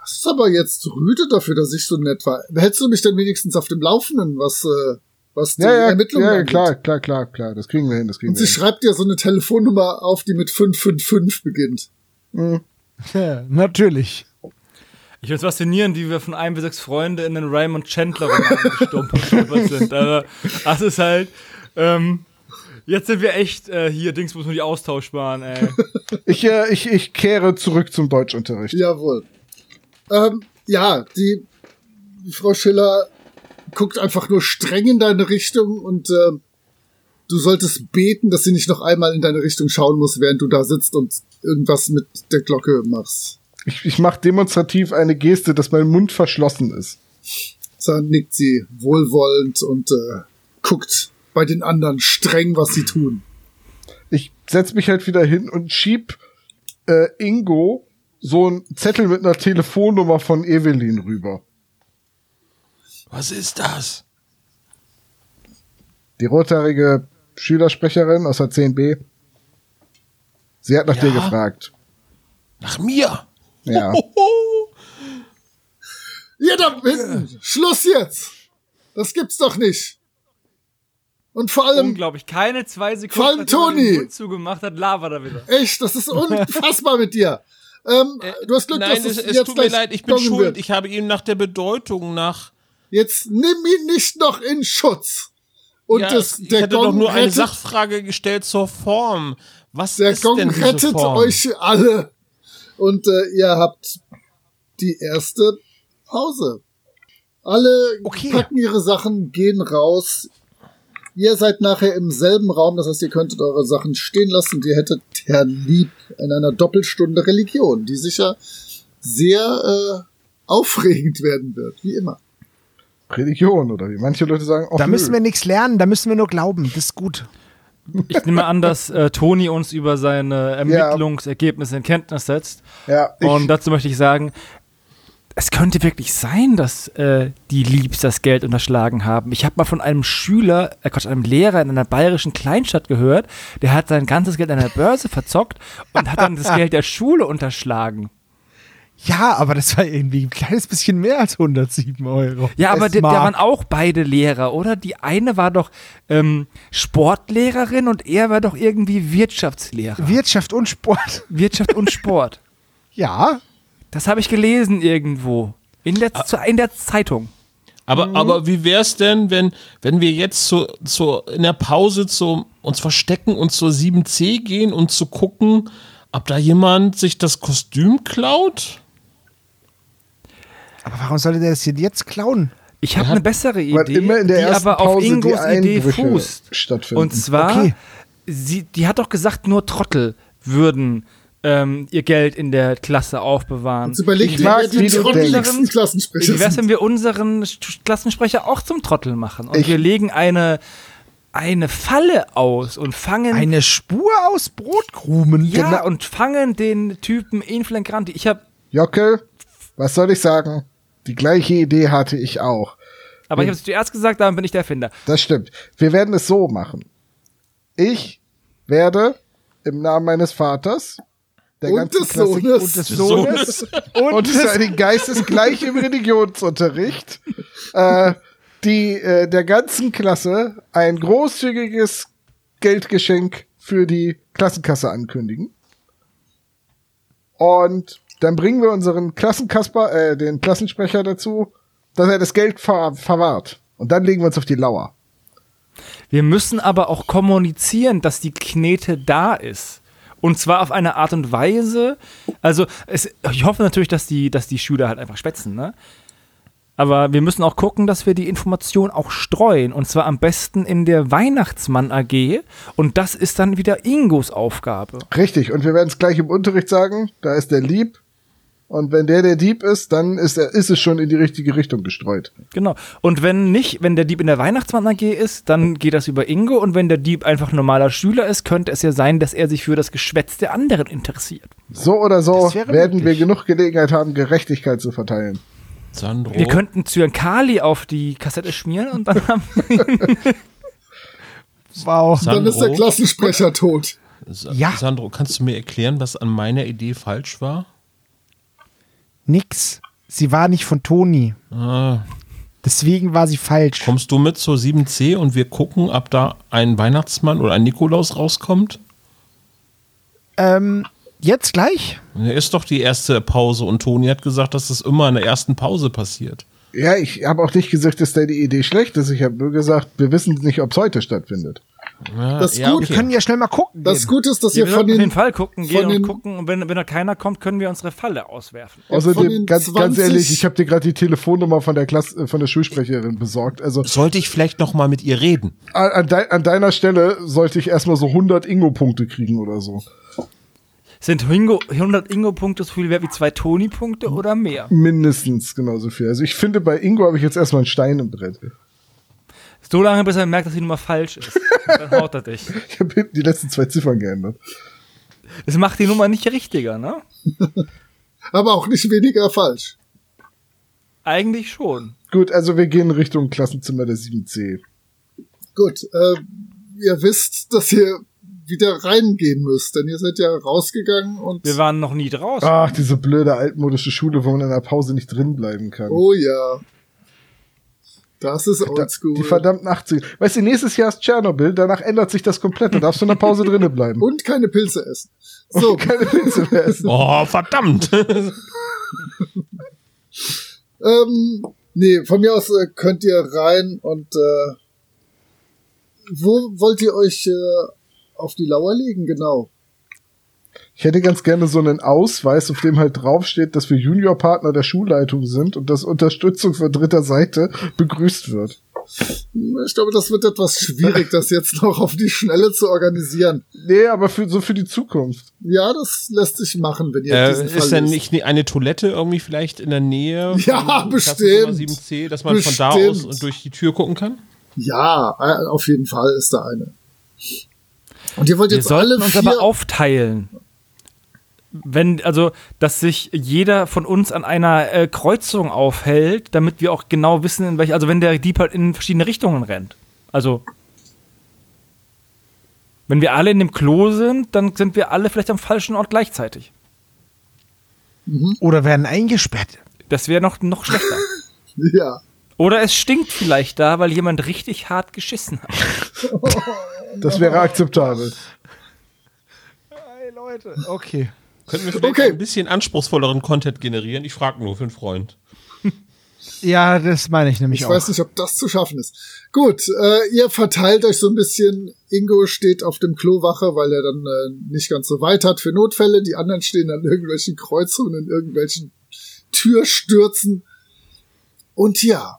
Das ist aber jetzt rüde dafür, dass ich so nett war. Hältst du mich denn wenigstens auf dem Laufenden, was, äh, was die Ja, ja, Ermittlungen ja, angeht? klar, klar, klar, klar. Das kriegen wir hin, das kriegen Und wir sie hin. schreibt dir so eine Telefonnummer auf, die mit 555 beginnt. Ja, natürlich. Ich finde es faszinierend, wie wir von einem bis sechs Freunde in den Raymond Chandler gestolpert sind. Also, das ist halt, ähm, jetzt sind wir echt äh, hier, Dings muss nur die austauschbaren, ey. Ich, äh, ich, ich kehre zurück zum Deutschunterricht. Jawohl. Ähm, ja, die Frau Schiller guckt einfach nur streng in deine Richtung und ähm, du solltest beten, dass sie nicht noch einmal in deine Richtung schauen muss, während du da sitzt und irgendwas mit der Glocke machst. Ich, ich mache demonstrativ eine Geste, dass mein Mund verschlossen ist. Dann nickt sie wohlwollend und äh, guckt bei den anderen streng, was sie tun. Ich setz mich halt wieder hin und schieb äh, Ingo so einen Zettel mit einer Telefonnummer von Evelyn rüber. Was ist das? Die rothaarige Schülersprecherin aus der 10b. Sie hat nach Ja? dir gefragt. Nach mir. Ja. Hoho. Ihr da hinten, Schluss jetzt! Das gibt's doch nicht! Und vor allem, Unglaublich, keine zwei Vor Sekunden, allem nachdem er Toni. zugemacht hat, Lava da wieder. echt, das ist unfassbar mit dir. Ähm, du hast Glück, Nein, dass es, es, es jetzt tut mir leid, ich bin schuld. wird. Ich habe ihn nach der Bedeutung nach. Jetzt nimm ihn nicht noch in Schutz. Und ja, das, ich der hätte doch Gong nur eine rettet, Sachfrage gestellt zur Form. Was der ist Gong denn diese rettet Form? euch alle. Und äh, ihr habt die erste Pause. Alle Okay. packen ihre Sachen, gehen raus. Ihr seid nachher im selben Raum, das heißt, ihr könntet eure Sachen stehen lassen ihr hättet Herrn Lieb in einer Doppelstunde Religion, die sicher sehr äh, aufregend werden wird, wie immer. Religion oder wie manche Leute sagen. Da ach, müssen nö. wir nichts lernen, da müssen wir nur glauben. Das ist gut. Ich nehme an, dass äh, Toni uns über seine Ermittlungsergebnisse in Kenntnis setzt. Ja, ich, Und dazu möchte ich sagen, es könnte wirklich sein, dass äh, die Liebs das Geld unterschlagen haben. Ich habe mal von einem Schüler, äh Quatsch, einem Lehrer in einer bayerischen Kleinstadt gehört, der hat sein ganzes Geld an der Börse verzockt und hat dann das Geld der Schule unterschlagen. Ja, aber das war irgendwie ein kleines bisschen mehr als 107 Euro. Ja, aber Es da waren auch beide Lehrer, oder? Die eine war doch ähm, Sportlehrerin und er war doch irgendwie Wirtschaftslehrer. Wirtschaft und Sport. Wirtschaft und Sport. Ja, Das habe ich gelesen irgendwo. In der, zu, in der Zeitung. Aber, aber wie wär's denn, wenn, wenn wir jetzt zu, zu, in der Pause zu uns verstecken und zur 7C gehen und zu gucken, ob da jemand sich das Kostüm klaut? Aber warum sollte der das denn jetzt klauen? Ich habe eine bessere Idee, immer in der die ersten aber auf Pause die Ingos Idee fußt. stattfinden. Und zwar, Okay. sie, die hat doch gesagt, nur Trottel würden ähm, ihr Geld in der Klasse aufbewahren. Jetzt überleg Ich mag, wie die du denkst. Klassensprecher Wie wär's, wenn wir unseren Klassensprecher auch zum Trottel machen? Und Ich- wir legen eine, eine Falle aus und fangen Eine Spur aus Brotkrumen. ja, Genau. und fangen den Typen in Flagranti. Ich habe Jockel, was soll ich sagen? Die gleiche Idee hatte ich auch. aber ich habe es zuerst gesagt, dann bin ich der Erfinder. Das stimmt. Wir werden es so machen. Ich werde im Namen meines Vaters der Und ganzen des Klasse Sohnes. und des Sohnes und, des Heiligen Geistes gleich im Religionsunterricht äh, die äh, der ganzen Klasse ein großzügiges Geldgeschenk für die Klassenkasse ankündigen. Und dann bringen wir unseren Klassenkasper, äh, den Klassensprecher dazu, dass er das Geld ver verwahrt. Und dann legen wir uns auf die Lauer. Wir müssen aber auch kommunizieren, dass die Knete da ist. Und zwar auf eine Art und Weise. Also, es, ich hoffe natürlich, dass die, dass die Schüler halt einfach spätzen, ne? Aber wir müssen auch gucken, dass wir die Information auch streuen. Und zwar am besten in der Weihnachtsmann AG. Und das ist dann wieder Ingos Aufgabe. Richtig, und wir werden es gleich im Unterricht sagen, da ist der Lieb. Und wenn der der Dieb ist, dann ist, er, ist es schon in die richtige Richtung gestreut. Genau. Und wenn nicht, wenn der Dieb in der Weihnachtsmann AG ist, dann geht das über Ingo. Und wenn der Dieb einfach ein normaler Schüler ist, könnte es ja sein, dass er sich für das Geschwätz der anderen interessiert. So oder so werden wir möglich. genug Gelegenheit haben, Gerechtigkeit zu verteilen. Sandro. Wir könnten Zyankali auf die Kassette schmieren und dann haben Wow. Dann ist der Klassensprecher tot. Sa- Ja. Sandro, kannst du mir erklären, was an meiner Idee falsch war? Nix. Sie war nicht von Toni. Ah, Deswegen war sie falsch. kommst du mit zur 7C und wir gucken, ob da ein Weihnachtsmann oder ein Nikolaus rauskommt? Ähm, jetzt gleich? Ist doch die erste Pause und Toni hat gesagt, dass das immer in der ersten Pause passiert. Ja, ich habe auch nicht gesagt, dass deine Idee schlecht ist. Ich habe nur gesagt, wir wissen nicht, ob es heute stattfindet. Das ja, gut. Wir können ja schnell mal gucken. Das gehen. Gute ist, dass Ja, wir von jeden den, Fall gucken, gehen und den- gucken. Und wenn, wenn da keiner kommt, können wir unsere Falle auswerfen. Außerdem, den ganz, ganz 20 ehrlich, ich habe dir gerade die Telefonnummer von der Klasse, äh, von der Schulsprecherin besorgt. Also Sollte ich vielleicht noch mal mit ihr reden? an, an, dei- an deiner Stelle sollte ich erstmal so 100 Ingo-Punkte kriegen oder so. Sind Ingo, 100 Ingo-Punkte so viel wert wie zwei Toni-Punkte oder mehr? Mindestens genauso viel. Also ich finde, bei Ingo habe ich jetzt erstmal einen Stein im Brett. So lange, bis er merkt, dass die Nummer falsch ist. Dann haut er dich. Ich habe hinten die letzten zwei Ziffern geändert. Das macht die Nummer nicht richtiger, ne? aber auch nicht weniger falsch. Eigentlich schon. Gut, also wir gehen Richtung Klassenzimmer der 7C. Gut, äh, ihr wisst, dass ihr wieder reingehen müsst, denn ihr seid ja rausgegangen und Wir waren noch nie draußen. Ach, diese blöde altmodische Schule, wo man in der Pause nicht drin bleiben kann. oh ja, das ist oldschool. Die verdammten 80 Weißt du, nächstes Jahr ist Tschernobyl, danach ändert sich das komplett. Da darfst du in der Pause drinnen bleiben. und keine Pilze essen. So, Keine Pilze mehr essen. Oh, verdammt! ähm, nee, von mir aus äh, könnt ihr rein und äh, wo wollt ihr euch äh, auf die Lauer legen, genau? Ich hätte ganz gerne so einen Ausweis, auf dem halt draufsteht, dass wir Juniorpartner der Schulleitung sind und dass Unterstützung von dritter Seite begrüßt wird. Ich glaube, das wird etwas schwierig, das jetzt noch auf die Schnelle zu organisieren. Nee, aber für, so für die Zukunft. Ja, das lässt sich machen, wenn ihr Äh, diesen Fall ist denn nicht eine Toilette irgendwie vielleicht in der Nähe? Ja, von bestimmt. Klassenzimmer 7C, dass man von da Bestimmt. aus durch die Tür gucken kann? Ja, äh, auf jeden Fall ist da eine. Und ihr wollt Wir jetzt alle uns vier... aber aufteilen. Wenn, also, dass sich jeder von uns an einer äh, Kreuzung aufhält, damit wir auch genau wissen, in welche, also wenn der Dieb halt in verschiedene Richtungen rennt. Also, wenn wir alle in dem Klo sind, dann sind wir alle vielleicht am falschen Ort gleichzeitig. Oder werden eingesperrt. Das wäre noch, noch schlechter. ja. Oder es stinkt vielleicht da, weil jemand richtig hart geschissen hat. Das wäre akzeptabel. Hey Leute. Okay. Könnten wir vielleicht Okay. ein bisschen anspruchsvolleren Content generieren? Ich frage nur für einen Freund. Ja, das meine ich nämlich Ich auch. weiß nicht, ob das zu schaffen ist. Gut, äh, ihr verteilt euch so ein bisschen. Ingo steht auf dem Klowache, weil er dann äh, nicht ganz so weit hat für Notfälle. Die anderen stehen an irgendwelchen Kreuzungen, in irgendwelchen Türstürzen. Und ja,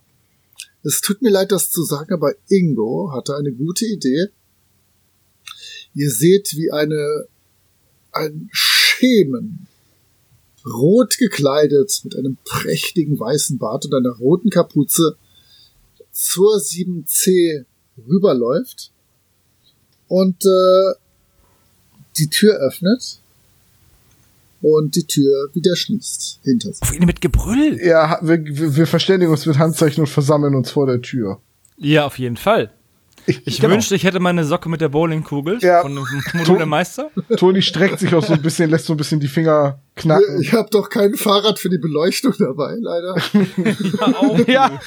Es tut mir leid, das zu sagen, aber Ingo hatte eine gute Idee. Ihr seht, wie eine, ein Schemen, rot gekleidet, mit einem prächtigen weißen Bart und einer roten Kapuze, zur 7C rüberläuft und äh, die Tür öffnet und die Tür wieder schließt hinter sich. Auf ihn mit Gebrüll. Ja, wir, wir wir verständigen uns mit Handzeichen und versammeln uns vor der Tür. Ja, auf jeden Fall. Ich wünschte, ich hätte meine Socke mit der Bowlingkugel Ja. von dem Modul der Meister. Toni streckt sich auch so ein bisschen, lässt so ein bisschen die Finger knacken. Ich habe doch kein Fahrrad für die Beleuchtung dabei, leider. Ja,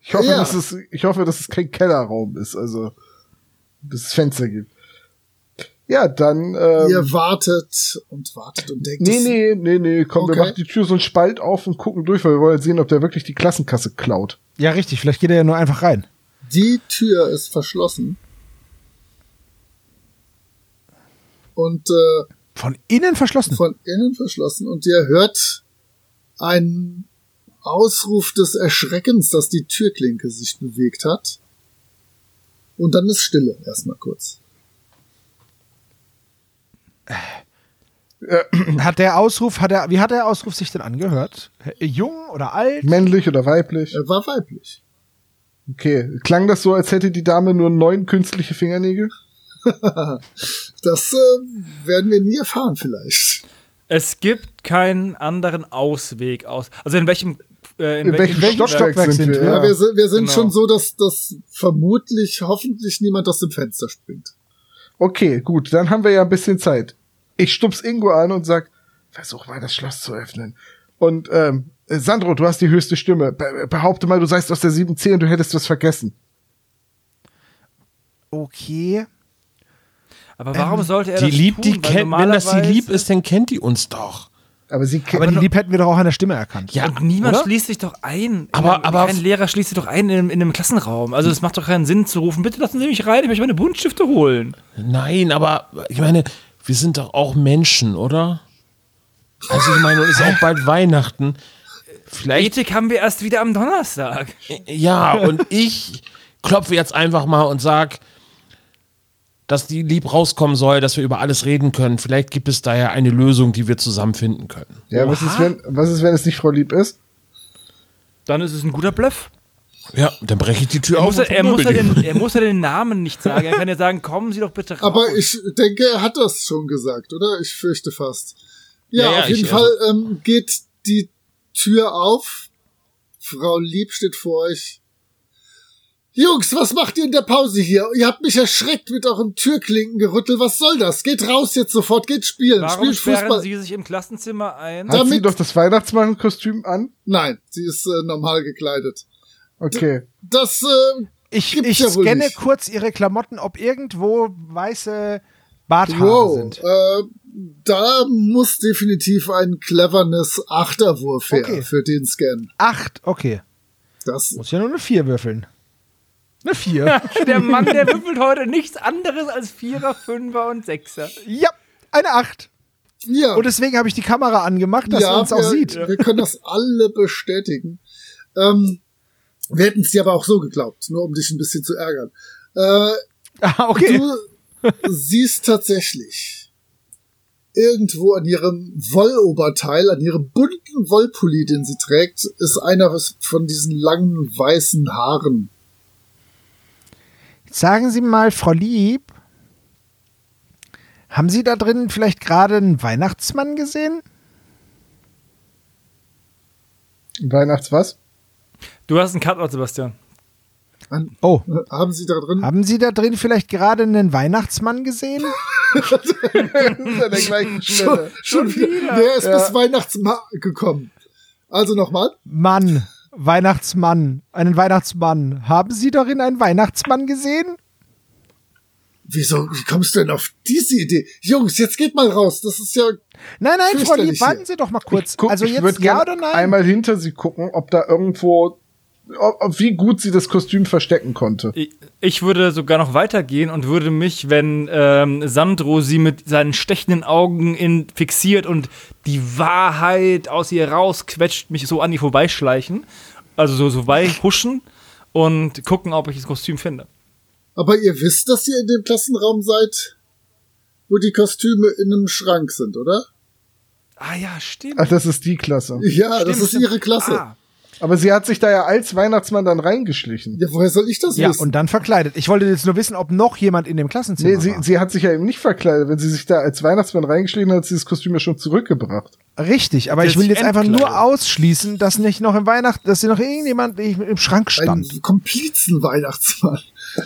Ich hoffe, Ja. dass es, ich hoffe, dass es kein Kellerraum ist, also dass es Fenster gibt. Ja, dann. Ähm, Ihr wartet und wartet und denkt, nee, nee, nee, nee, komm, wir Okay. machen die Tür so einen Spalt auf und gucken durch, weil wir wollen sehen, ob der wirklich die Klassenkasse klaut. Ja, richtig. Vielleicht geht er ja nur einfach rein. die Tür ist verschlossen. Und äh, Von innen verschlossen. von innen verschlossen und ihr hört einen Ausruf des Erschreckens, dass die Türklinke sich bewegt hat. Und dann ist Stille erstmal kurz. Hat der Ausruf, hat er, wie hat der Ausruf sich denn angehört? Äh, Jung oder alt? Männlich oder weiblich? Er war weiblich. Okay. Klang das so, als hätte die Dame nur neun künstliche Fingernägel? Das äh, werden wir nie erfahren vielleicht. Es gibt keinen anderen Ausweg aus. Also in welchem äh, In welchem Stockwerk Stockwerk sind wir? Ja, wir sind, wir sind genau. schon so, dass, dass vermutlich, hoffentlich niemand aus dem Fenster springt. Okay, gut, dann haben wir ja ein bisschen Zeit. Ich stups Ingo an und sag, versuch mal das Schloss zu öffnen. Und ähm, äh, Sandro, du hast die höchste Stimme. Be behaupte mal, du seist aus der 7C und du hättest was vergessen. Okay. Aber warum sollte er Die das liebt, tun? die kennt, wenn das sie lieb ist, dann kennt die uns doch. Aber sie Aber die Lieb hätten wir doch auch an der Stimme erkannt. Ja, Und niemand oder? schließt sich doch ein. In Aber- einem, aber- kein Lehrer schließt sich doch ein in, einem- in einem Klassenraum. Also es macht doch keinen Sinn zu rufen, bitte lassen Sie mich rein, ich möchte meine Buntstifte holen. Nein, aber ich meine, wir sind doch auch Menschen, oder? Also ich meine, es ist auch bald Weihnachten. Vielleicht, Ethik haben wir erst wieder am Donnerstag. ja, und ich klopfe jetzt einfach mal und sag, dass die lieb rauskommen soll, dass wir über alles reden können. Vielleicht gibt es da ja eine Lösung, die wir zusammen finden können. ja, was ist, wenn, was ist, wenn es nicht Frau Lieb ist? Dann ist es ein guter Bluff. Ja, dann breche ich die Tür Er auf. muss, ja, und er, muss ja den, er muss ja den Namen nicht sagen. Er kann ja sagen, kommen Sie doch bitte raus. Aber ich denke, er hat das schon gesagt, oder? Ich fürchte fast. Ja, Ja, ja, auf jeden ich- Fall ähm, geht die Tür auf. Frau Lieb steht vor euch. Jungs, was macht ihr in der Pause hier? Ihr habt mich erschreckt mit eurem Türklinkengerüttel. Was soll das? Geht raus jetzt sofort, geht spielen. Warum Spielt sperren Fußball. Sie sich im Klassenzimmer ein? Hat sie Damit- doch das Weihnachtsmannkostüm an? Nein, sie ist äh, normal gekleidet. Okay. Das äh, Ich, Gibt's ich ja wohl scanne nicht. kurz ihre Klamotten, ob irgendwo weiße Barthaare wow, sind. äh, da muss definitiv ein Cleverness Achterwurf her Okay. für den Scan. Acht, okay. Das Muss ja nur eine vier würfeln. Eine vier. Der Mann, der würfelt heute nichts anderes als Vierer, Fünfer und Sechser. ja, eine acht. ja. Und deswegen habe ich die Kamera angemacht, dass man uns auch wir, sieht. Wir können das alle bestätigen. Ähm, wir hätten es dir aber auch so geglaubt, nur um dich ein bisschen zu ärgern. Äh, Ah, okay. Du siehst tatsächlich irgendwo an ihrem Wolloberteil, an ihrem bunten Wollpulli, den sie trägt, ist einer von diesen langen weißen Haaren. Sagen Sie mal, Frau Lieb, haben Sie da drin vielleicht gerade einen Weihnachtsmann gesehen? Weihnachts was? Du hast einen Cutout, Sebastian. An, Oh, haben sie da drin? haben Sie da drin vielleicht gerade einen Weihnachtsmann gesehen? An der gleichen Stelle. Schon wieder. Wer ist bis Weihnachtsmarkt gekommen? Also nochmal. Mann, Weihnachtsmann, einen Weihnachtsmann. Haben Sie darin einen Weihnachtsmann gesehen? Wieso, wie kommst du denn auf diese Idee? Jungs, jetzt geht mal raus. Das ist ja, Nein, nein, Frau Lieb, warten. Sie doch mal kurz. Guck, also ich jetzt ja oder nein? einmal hinter sie gucken, ob da irgendwo ob, ob, wie gut sie das Kostüm verstecken konnte. Ich, ich würde sogar noch weitergehen und würde mich, wenn ähm, Sandro sie mit seinen stechenden Augen in, fixiert und die Wahrheit aus ihr rausquetscht, mich so an ihr vorbeischleichen. Also so, so huschen und gucken, ob ich das Kostüm finde. Aber ihr wisst, dass ihr in dem Klassenraum seid, wo die Kostüme in einem Schrank sind, oder? Ah ja, stimmt. Ach, das ist die Klasse. Ja, stimmt, das ist stimmt. ihre Klasse. Ah. Aber sie hat sich da ja als Weihnachtsmann dann reingeschlichen. Ja, woher soll ich das Ja, wissen? und dann verkleidet. Ich wollte jetzt nur wissen, ob noch jemand in dem Klassenzimmer Nee, sie, war. sie hat sich ja eben nicht verkleidet. Wenn sie sich da als Weihnachtsmann reingeschlichen hat, hat sie das Kostüm ja schon zurückgebracht. Richtig, aber Sie ich will jetzt einfach nur ausschließen, dass nicht noch im Weihnacht, dass hier noch irgendjemand im Schrank Ein stand. Komplizen-Weihnachtsmann.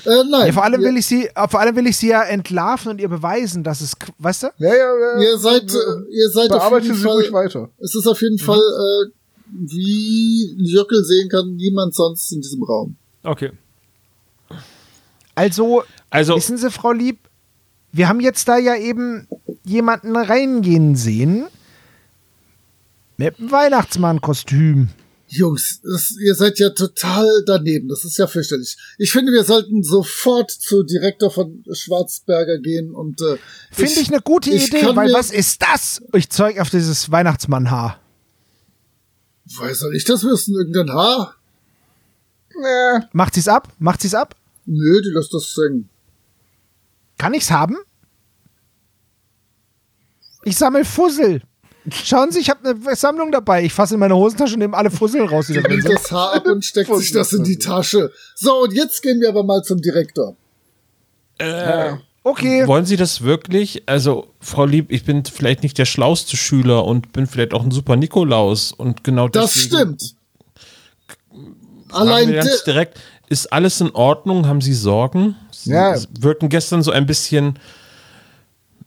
Äh, nein. Ja, vor allem will ich sie, äh, vor allem will ich sie ja entlarven und ihr beweisen, dass es, weißt du? Ja, ja, ja. ihr seid, äh, ihr seid auf jeden sie ruhig Fall, weiter. es ist auf jeden Fall, äh, wie Jöckel sehen kann, niemand sonst in diesem Raum. Okay. Also, Also, wissen Sie, Frau Lieb, wir haben jetzt da ja eben jemanden reingehen sehen mit einem Weihnachtsmann-Kostüm. Jungs, das, ihr seid ja total daneben. Das ist ja fürchterlich. Ich finde, wir sollten sofort zu Direktor von Schwarzberger gehen und äh, Finde ich, eine gute ich Idee, weil was ist das? Ich zeig auf dieses Weihnachtsmann-Haar. Woher soll ich das wissen? Irgendein Haar? Ja, Macht sie's ab? Macht sie's ab? Nö, die lässt das hängen. Kann ich's haben? Ich sammel Fussel. Schauen Sie, ich habe eine Sammlung dabei. Ich fasse in meine Hosentasche und nehme alle Fussel raus, die da drin Nimmt sind. das Haar ab und steckt sich das in die Tasche. So, und jetzt gehen wir aber mal zum Direktor. Okay. wollen Sie das wirklich? Also, Frau Lieb, ich bin vielleicht nicht der schlauste Schüler und bin vielleicht auch ein super Nikolaus und genau Das deswegen stimmt. Allein ganz direkt, ist alles in Ordnung? Haben Sie Sorgen? Sie Ja. wirken gestern so ein bisschen,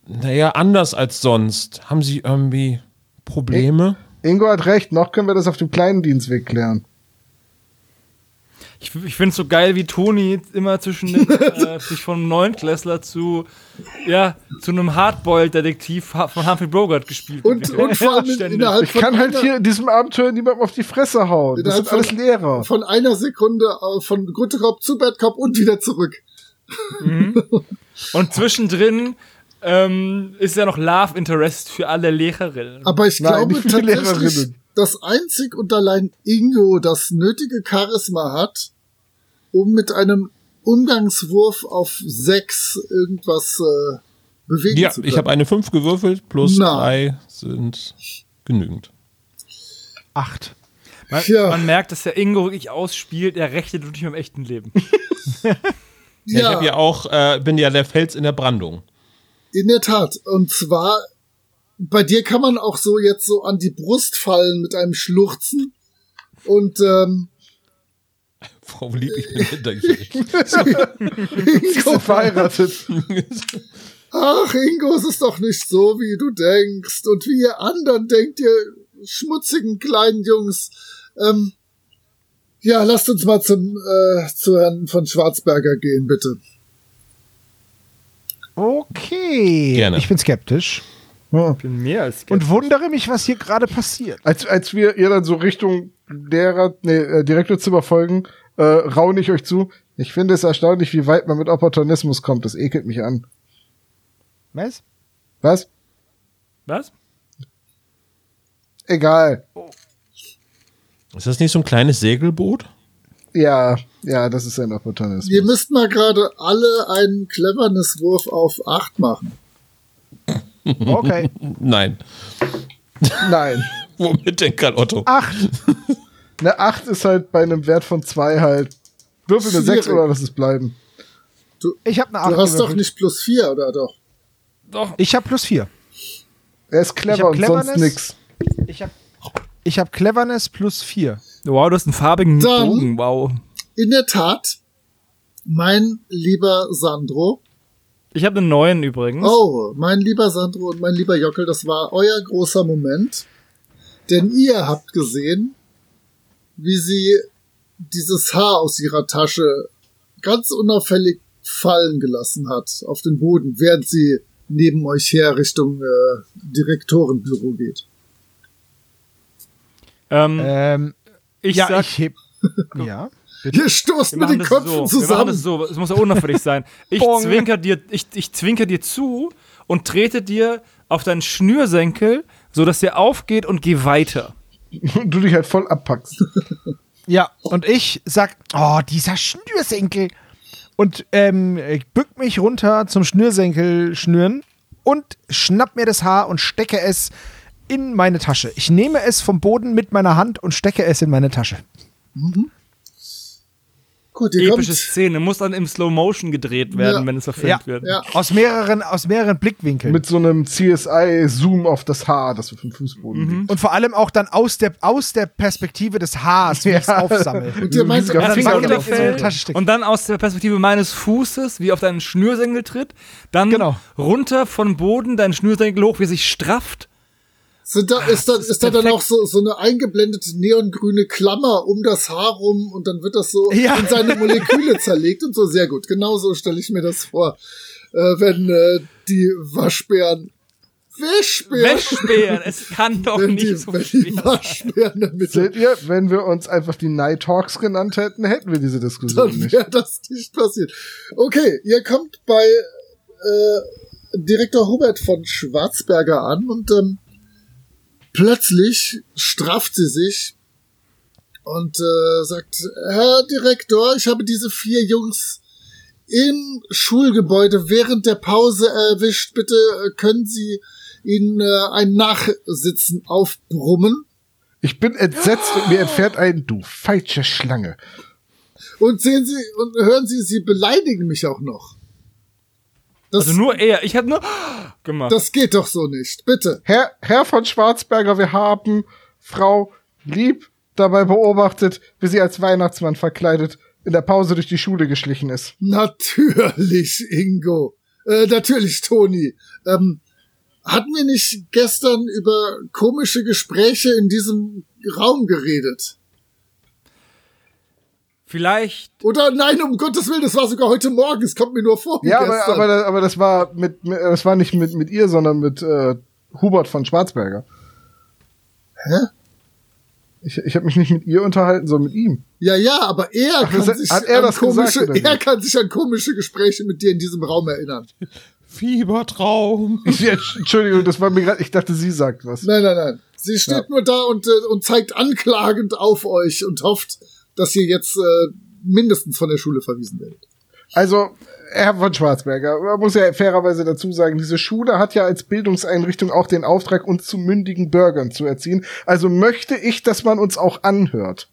naja, anders als sonst. Haben Sie irgendwie Probleme? Ingo hat recht. Noch können wir das auf dem kleinen Dienstweg klären. Ich, ich finde es so geil, wie Toni immer zwischen den, äh, sich vom Neunklässler zu, ja, zu einem Hardboiled-Detektiv ha- von Humphrey Bogart gespielt und, wird. und vor allem innerhalb Ich kann halt hier in diesem Abenteuer niemandem auf die Fresse hauen. Das sind alles Lehrer. von einer Sekunde äh, von Gute Cop zu Bad Cop und wieder zurück. Und zwischendrin ähm, ist ja noch Love Interest für alle Lehrerinnen. Aber ich Nein, glaube nicht für die tatsächlich, Lehrerinnen. Dass einzig und allein Ingo das nötige Charisma hat, um mit einem Umgangswurf auf sechs irgendwas äh, bewegen Ja, zu können. ich habe eine 5 gewürfelt, plus Na. 3 sind genügend. Acht. Man, Ja. man merkt, dass der Ingo wirklich ausspielt, er rechnet wirklich mit dem echten Leben. Ja. Ich ja, hab ja auch, äh, bin ja der Fels in der Brandung. in der Tat. Und zwar, bei dir kann man auch so jetzt so an die Brust fallen mit einem Schluchzen. Und ähm, Frau Lieb, ich bin hinterjährig. Sie sind verheiratet. Ach, Ingo, es ist doch nicht so, wie du denkst. Und wie ihr anderen denkt, ihr schmutzigen kleinen Jungs. Ähm, ja, lasst uns mal zum, äh, zu Herrn von Schwarzberger gehen, bitte. Okay. Gerne. Ich bin skeptisch Ja. Ich bin mehr als und wundere mich, was hier gerade passiert. Als, als wir ihr dann so Richtung Lehrer, nee, äh, Direktorzimmer folgen, äh, raune ich euch zu. Ich finde es erstaunlich, wie weit man mit Opportunismus kommt. Das ekelt mich an. Was? Was? Was? Egal. Ist das nicht so ein kleines Segelboot? Ja, ja, das ist ein Opportunismus. Ihr müsst mal gerade alle einen Cleverness-Wurf auf 8 machen. Okay. Nein. Nein. Womit denn gerade Otto? Acht. Eine 8 ist halt bei einem Wert von 2 halt. Würfel eine 6 Schwierig. oder lass es bleiben. Ich habe eine Acht. Du hast doch nicht plus 4, oder doch? Doch. Ich habe plus vier. Er ist clever und sonst Cleverness. nix. Ich habe ich hab Cleverness plus vier. Wow, du hast einen farbigen Dann- Bogen, wow. In der Tat, mein lieber Sandro. Ich habe einen neuen übrigens. Oh, mein lieber Sandro und mein lieber Jockel, das war euer großer Moment. Denn ihr habt gesehen, wie sie dieses Haar aus ihrer Tasche ganz unauffällig fallen gelassen hat auf den Boden, während sie neben euch her Richtung äh, Direktorenbüro geht. Ähm, Ähm, ich ja, sag, ich heb. Ja. Ihr stoßt Wir mit den das Köpfen so. Wir machen zusammen. das so. Es muss ja unauffällig sein. Ich zwinker, dir, ich, ich zwinker dir zu und trete dir auf deinen Schnürsenkel, sodass der aufgeht und geh weiter. Und du dich halt voll abpackst. Ja, und ich sag, oh, dieser Schnürsenkel. Und ähm, ich bück mich runter zum Schnürsenkel schnüren und schnapp mir das Haar und stecke es in meine Tasche. Ich nehme es vom Boden mit meiner Hand und stecke es in meine Tasche. Gut, Epische kommt. Szene. Muss dann im Slow Motion gedreht werden, Ja. wenn es verfilmt Ja. wird. Ja, Aus mehreren, aus mehreren Blickwinkeln. Mit so einem CSI-Zoom auf das Haar, das auf dem Fußboden liegt. und vor allem auch dann aus der, aus der Perspektive des Haars, wie ich es Ja. aufsammle. und fällt Tasche steckt. und dann aus der Perspektive meines Fußes, wie auf deinen Schnürsenkel tritt, dann Genau. runter von Boden, dein Schnürsenkel hoch, wie er sich strafft. Sind da, ist da, ist da dann auch so, so eine eingeblendete neongrüne Klammer um das Haar rum und dann wird das so Ja. in seine Moleküle zerlegt und so. Sehr gut. Genau so stelle ich mir das vor. Äh, wenn äh, die Waschbären. Waschbären! Wäschbären, es kann doch wenn nicht die, so wenn die Waschbären damit Seht ihr, wenn wir uns einfach die Night Talks genannt hätten, hätten wir diese Diskussion dann nicht. wäre das nicht passiert. Okay, ihr kommt bei äh, Direktor Hubert von Schwarzberger an und ähm, plötzlich strafft sie sich und äh, sagt, Herr Direktor, ich habe diese vier Jungs im Schulgebäude während der Pause erwischt. Bitte äh, können Sie ihnen äh, ein Nachsitzen aufbrummen. Ich bin entsetzt und mir entfernt ein Du falsche Schlange. Und sehen Sie und hören Sie, Sie beleidigen mich auch noch. Das, Also nur er. Ich habe nur gemacht. das geht doch so nicht. Bitte. Herr, Herr von Schwarzberger, wir haben Frau Lieb dabei beobachtet, wie sie als Weihnachtsmann verkleidet in der Pause durch die Schule geschlichen ist. Natürlich, Ingo. Äh, natürlich, Toni. Ähm, hatten wir nicht gestern über komische Gespräche in diesem Raum geredet? Vielleicht. Oder nein, um Gottes Willen, das war sogar heute Morgen. Es kommt mir nur vor. wie Ja, aber, aber, aber das war mit, das war nicht mit, mit ihr, sondern mit äh, Hubert von Schwarzberger. Hä? Ich, ich habe mich nicht mit ihr unterhalten, sondern mit ihm. Ja, ja, aber er Ach, kann das- sich hat er an komische, oder wie? er kann sich an komische Gespräche mit dir in diesem Raum erinnern. Fiebertraum. Ich, ja, Entschuldigung, das war mir gerade, ich dachte, sie sagt was. Nein, nein, nein. Sie steht Ja. nur da und, äh, und zeigt anklagend auf euch und hofft, dass ihr jetzt äh, mindestens von der Schule verwiesen werdet. Also, Herr von Schwarzberger, man muss ja fairerweise dazu sagen, diese Schule hat ja als Bildungseinrichtung auch den Auftrag, uns zu mündigen Bürgern zu erziehen. Also möchte ich, dass man uns auch anhört.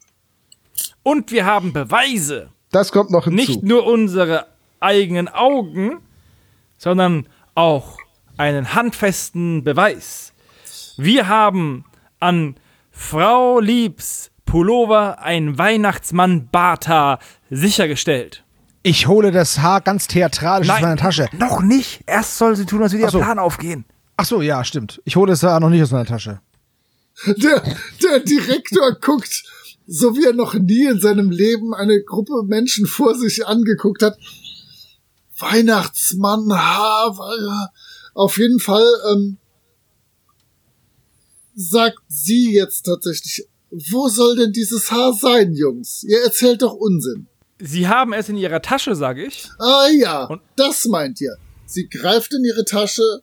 Und wir haben Beweise. Das kommt noch hinzu. Nicht nur unsere eigenen Augen, sondern auch einen handfesten Beweis. Wir haben an Frau Liebs Pullover ein Weihnachtsmann-Bata sichergestellt. Ich hole das Haar ganz theatralisch aus meiner Tasche. noch nicht. Erst soll sie tun, als würde Ach so. ihr Plan aufgehen. Ach so, ja, stimmt. Ich hole das Haar noch nicht aus meiner Tasche. Der, der Direktor guckt, so wie er noch nie in seinem Leben eine Gruppe Menschen vor sich angeguckt hat. Weihnachtsmann, ha, wa- auf jeden Fall ähm, sagt sie jetzt tatsächlich, wo soll denn dieses Haar sein, Jungs? Ihr erzählt doch Unsinn. Sie haben es in ihrer Tasche, sage ich. Ah ja, Und- das meint ihr. Sie greift in ihre Tasche.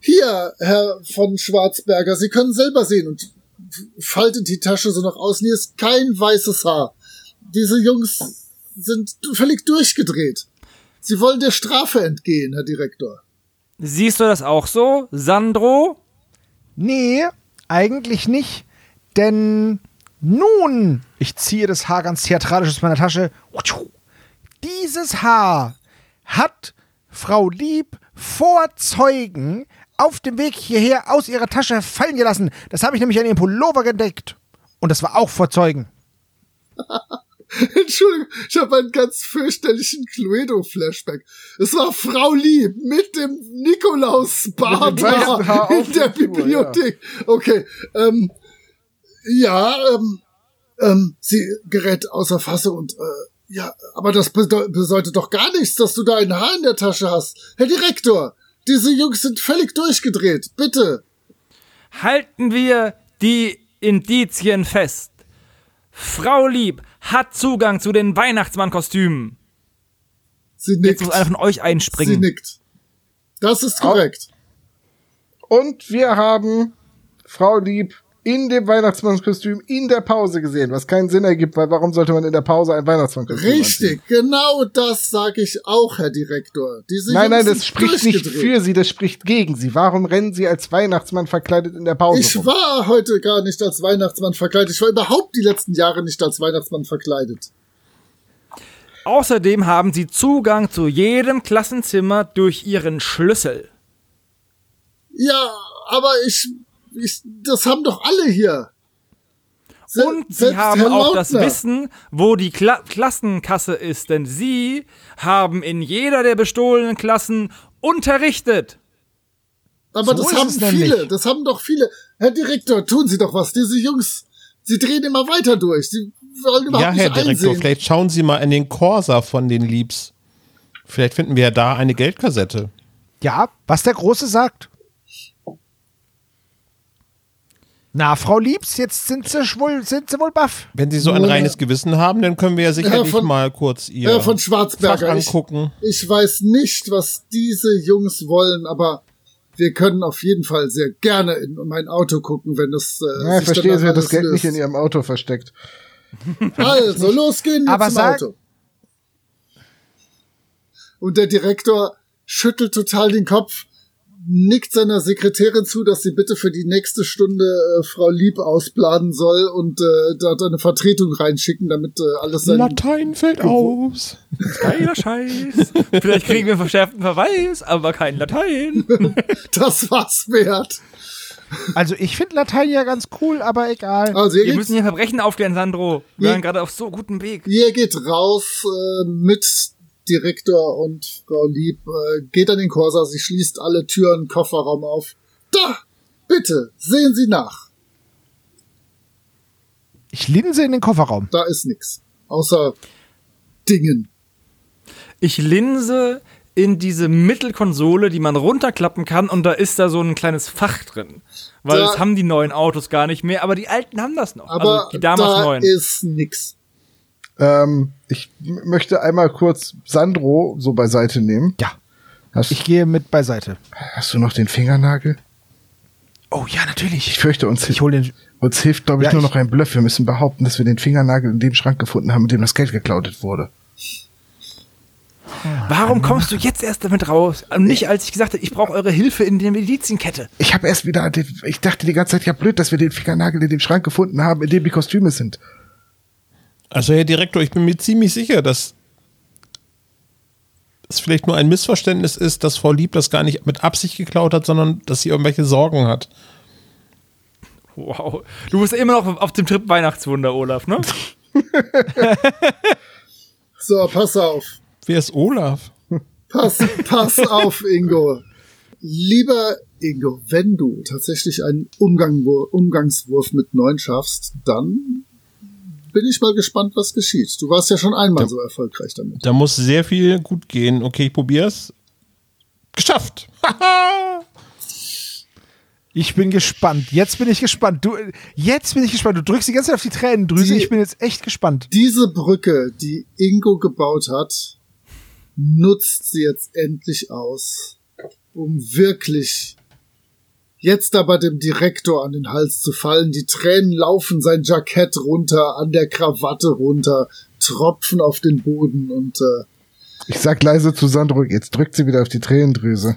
Hier, Herr von Schwarzberger, Sie können selber sehen und faltet die Tasche so nach außen. Hier ist kein weißes Haar. Diese Jungs sind völlig durchgedreht. Sie wollen der Strafe entgehen, Herr Direktor. Siehst du das auch so, Sandro? Nee, eigentlich nicht. Denn nun, ich ziehe das Haar ganz theatralisch aus meiner Tasche. Dieses Haar hat Frau Lieb vor Zeugen auf dem Weg hierher aus ihrer Tasche fallen gelassen. Das habe ich nämlich an ihrem Pullover gedeckt. Und das war auch vor Zeugen. Entschuldigung, ich habe einen ganz fürchterlichen Cluedo-Flashback. Es war Frau Lieb mit dem weißen Haar in der Bibliothek. Okay, ähm, ja, ähm, ähm, sie gerät außer Fassung und, äh, ja, aber das bedeu bedeutet doch gar nichts, dass du da ein Haar in der Tasche hast. Herr Direktor, diese Jungs sind völlig durchgedreht. Bitte. Halten wir die Indizien fest. Frau Lieb hat Zugang zu den Weihnachtsmannkostümen. Sie Jetzt nickt. muss einer von euch Sie einspringen. nickt. Das ist korrekt. Und wir haben Frau Lieb in dem Weihnachtsmannskostüm in der Pause gesehen, was keinen Sinn ergibt, weil warum sollte man in der Pause ein Weihnachtsmannkostüm Richtig, genau das sage ich auch, Herr Direktor. Diese Nein, nein, das spricht nicht für sie, das spricht gegen sie. Warum rennen sie als Weihnachtsmann verkleidet in der Pause Ich rum? war heute gar nicht als Weihnachtsmann verkleidet. Ich war überhaupt die letzten Jahre nicht als Weihnachtsmann verkleidet. Außerdem haben sie Zugang zu jedem Klassenzimmer durch ihren Schlüssel. Ja, aber ich, ich das haben doch alle hier. Se- Und sie selbst haben Herr auch das Lautner. Wissen, wo die Kla Klassenkasse ist, denn sie haben in jeder der bestohlenen Klassen unterrichtet. Aber So das haben viele, das haben doch viele. Herr Direktor, tun Sie doch was. Diese Jungs, sie drehen immer weiter durch. Sie wollen überhaupt Ja, Herr nicht Direktor, einsehen. vielleicht schauen Sie mal in den Corsa von den Liebs. Vielleicht finden wir ja da eine Geldkassette. Ja, was der Große sagt. Na, Frau Liebs, jetzt sind sie wohl, sind sie wohl baff. Wenn Sie so ein reines Gewissen haben, dann können wir ja sicherlich von- mal kurz Ihr Herr von Fach Schwarzberger, ich, angucken. ich weiß nicht, was diese Jungs wollen, aber wir können auf jeden Fall sehr gerne in mein Auto gucken, wenn es äh, Ja, ich sich verstehe, sie hat das Geld nicht löst. in ihrem Auto versteckt. Also, los gehen wir Aber zum Auto. Und der Direktor schüttelt total den Kopf, nickt seiner Sekretärin zu, dass sie bitte für die nächste Stunde äh, Frau Lieb ausplanen soll und äh, dort eine Vertretung reinschicken, damit äh, alles sein... Latein fällt aus. Geiler Scheiß. Vielleicht kriegen wir einen verschärften Verweis, aber kein Latein. Das war's wert. Also ich finde Latein ja ganz cool, aber egal. Also ihr Wir müssen hier Verbrechen aufklären, Sandro. Wir waren gerade auf so gutem Weg. ihr geht raus äh, mit Direktor und Frau Lieb, äh, geht an den Corsa, sie schließt alle Türen, Kofferraum auf. Da! Bitte, sehen Sie nach. Ich linse in den Kofferraum. Da ist nix. Außer Dingen. Ich linse in diese Mittelkonsole, die man runterklappen kann, und da ist da so ein kleines Fach drin. Weil Da- das haben die neuen Autos gar nicht mehr, aber die alten haben das noch. Aber also die damals da neuen. ist nix. Ähm, ich möchte einmal kurz Sandro so beiseite nehmen. Ja, Hast, ich gehe mit beiseite. hast du noch den Fingernagel? Oh ja, natürlich. Ich fürchte, uns, Ich den. uns hilft, glaube ich, Ja, nur ich- noch ein Bluff. Wir müssen behaupten, dass wir den Fingernagel in dem Schrank gefunden haben, in dem das Geld geklaut wurde. Warum kommst du jetzt erst damit raus? Nicht, als ich gesagt habe, ich brauche eure Hilfe in der Medizienkette. Ich habe erst wieder, ich dachte die ganze Zeit, ja blöd, dass wir den Fingernagel in dem Schrank gefunden haben, in dem die Kostüme sind. Also, Herr Direktor, ich bin mir ziemlich sicher, dass es vielleicht nur ein Missverständnis ist, dass Frau Lieb das gar nicht mit Absicht geklaut hat, sondern dass sie irgendwelche Sorgen hat. Wow. Du bist immer noch auf dem Trip Weihnachtswunder, Olaf, ne? So, pass auf. Wer ist Olaf? Pass, pass auf, Ingo. Lieber Ingo, wenn du tatsächlich einen Umgang, Umgangswurf mit neun schaffst, dann bin ich mal gespannt, was geschieht. Du warst ja schon einmal so erfolgreich damit. Da muss sehr viel gut gehen. Okay, ich probier's. Geschafft! Ich bin gespannt. Jetzt bin ich gespannt. Du, jetzt bin ich gespannt. Du drückst die ganze Zeit auf die Tränendrüse. Die- Ich bin jetzt echt gespannt. Diese Brücke, die Ingo gebaut hat, nutzt sie jetzt endlich aus, um wirklich jetzt aber dem Direktor an den Hals zu fallen. Die Tränen laufen sein Jackett runter, an der Krawatte runter, tropfen auf den Boden und äh, Ich sag leise zu Sandro, jetzt drückt sie wieder auf die Tränendrüse.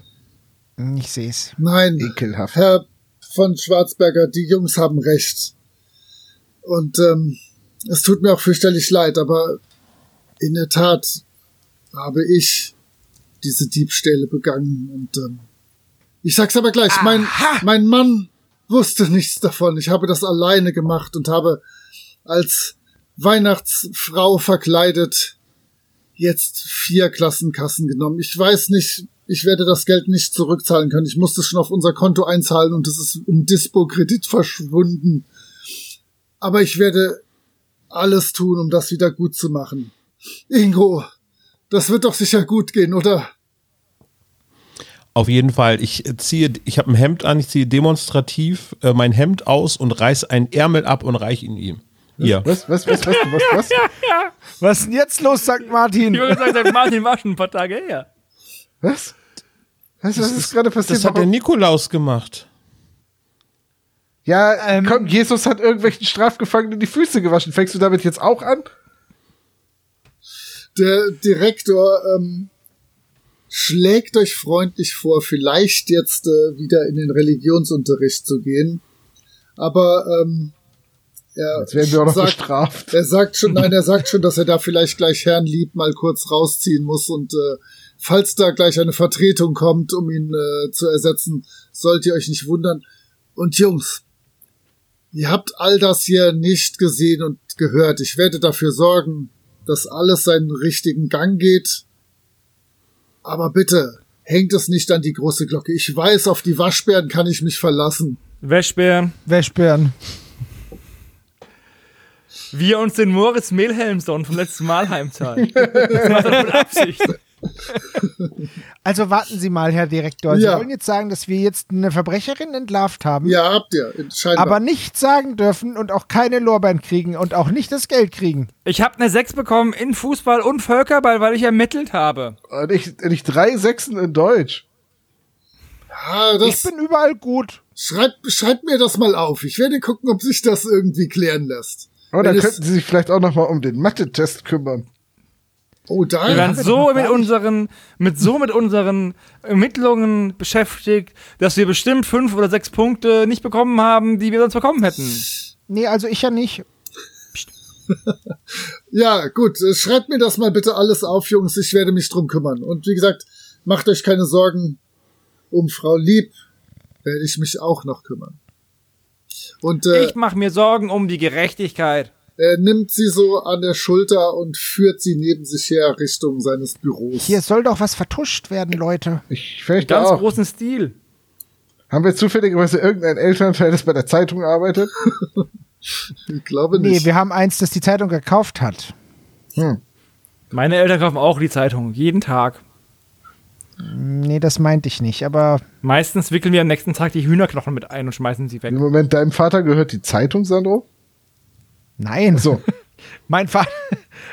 Ich sehe es. nein, Ekelhaft. Herr von Schwarzberger, die Jungs haben recht. Und ähm, es tut mir auch fürchterlich leid, aber in der Tat habe ich diese Diebstähle begangen. Und ähm, ich sag's aber gleich, mein, mein Mann wusste nichts davon. Ich habe das alleine gemacht und habe als Weihnachtsfrau verkleidet jetzt vier Klassenkassen genommen. Ich weiß nicht, ich werde das Geld nicht zurückzahlen können. Ich musste es schon auf unser Konto einzahlen und es ist im Dispo-Kredit verschwunden. Aber ich werde alles tun, um das wieder gut zu machen. Ingo, das wird doch sicher gut gehen, oder? Auf jeden Fall, ich ziehe, ich habe ein Hemd an, ich ziehe demonstrativ äh, mein Hemd aus und reiß einen Ärmel ab und reich ihn ihm. Ihr. Was, was, was, was, was, was? Was ist denn jetzt los, St. Martin? Ich würde sagen, Martin war schon ein paar Tage her. Was? Was, was ist gerade passiert? Das hat der Nikolaus gemacht. ja, Ähm, komm, Jesus hat irgendwelchen Strafgefangenen die Füße gewaschen. Fängst du damit jetzt auch an? Der Direktor ähm, schlägt euch freundlich vor, vielleicht jetzt äh, wieder in den Religionsunterricht zu gehen. Aber ähm, er Jetzt werden wir auch noch sagt, bestraft. Er sagt schon, nein, er sagt schon, dass er da vielleicht gleich Herrn Lieb mal kurz rausziehen muss und äh, falls da gleich eine Vertretung kommt, um ihn äh, zu ersetzen, sollt ihr euch nicht wundern. Und Jungs, ihr habt all das hier nicht gesehen und gehört. Ich werde dafür sorgen, dass alles seinen richtigen Gang geht. Aber bitte, hängt es nicht an die große Glocke. Ich weiß, auf die Waschbären kann ich mich verlassen. Wäschbären. Wäschbären. Wir uns den Moritz Mehlhelmson vom letzten Mal heimzahlen. Das macht er mit Absicht. Also warten Sie mal, Herr Direktor. Sie Ja. wollen jetzt sagen, dass wir jetzt eine Verbrecherin entlarvt haben, Ja, habt ihr. Scheinbar. aber nicht sagen dürfen und auch keine Lorbeeren kriegen und auch nicht das Geld kriegen. Ich habe eine 6 bekommen in Fußball und Völkerball, weil ich ermittelt habe. Und ich, und ich drei Sechsen in Deutsch. das, Ich bin überall gut. Schreibt, schreibt mir das mal auf. Ich werde gucken, ob sich das irgendwie klären lässt. Oh, dann Wenn es- könnten Sie sich vielleicht auch noch mal um den Mathe-Test kümmern. Oh, da. Wir doch so mit unseren, mit so mit unseren Ermittlungen beschäftigt, dass wir bestimmt fünf oder sechs Punkte nicht bekommen haben, die wir sonst bekommen hätten. Nee, also ich ja nicht. Ja, gut. äh, Schreibt mir das mal bitte alles auf, Jungs. Ich werde mich drum kümmern. Und wie gesagt, macht euch keine Sorgen. Um Frau Lieb werde ich mich auch noch kümmern. Und äh, Ich mache mir Sorgen um die Gerechtigkeit. Er nimmt sie so an der Schulter und führt sie neben sich her Richtung seines Büros. Hier soll doch was vertuscht werden, Leute. Ich fürchte Ganz auch. großen Stil. Haben wir zufälligerweise irgendeinen Elternteil, das bei der Zeitung arbeitet? Ich glaube Nee, nicht. wir haben eins, das die Zeitung gekauft hat. Hm. Meine Eltern kaufen auch die Zeitung, jeden Tag. Nee, das meinte ich nicht, aber Meistens wickeln wir am nächsten Tag die Hühnerknochen mit ein und schmeißen sie weg. Im Moment, deinem Vater gehört die Zeitung, Sandro? Nein. So. Mein, Fa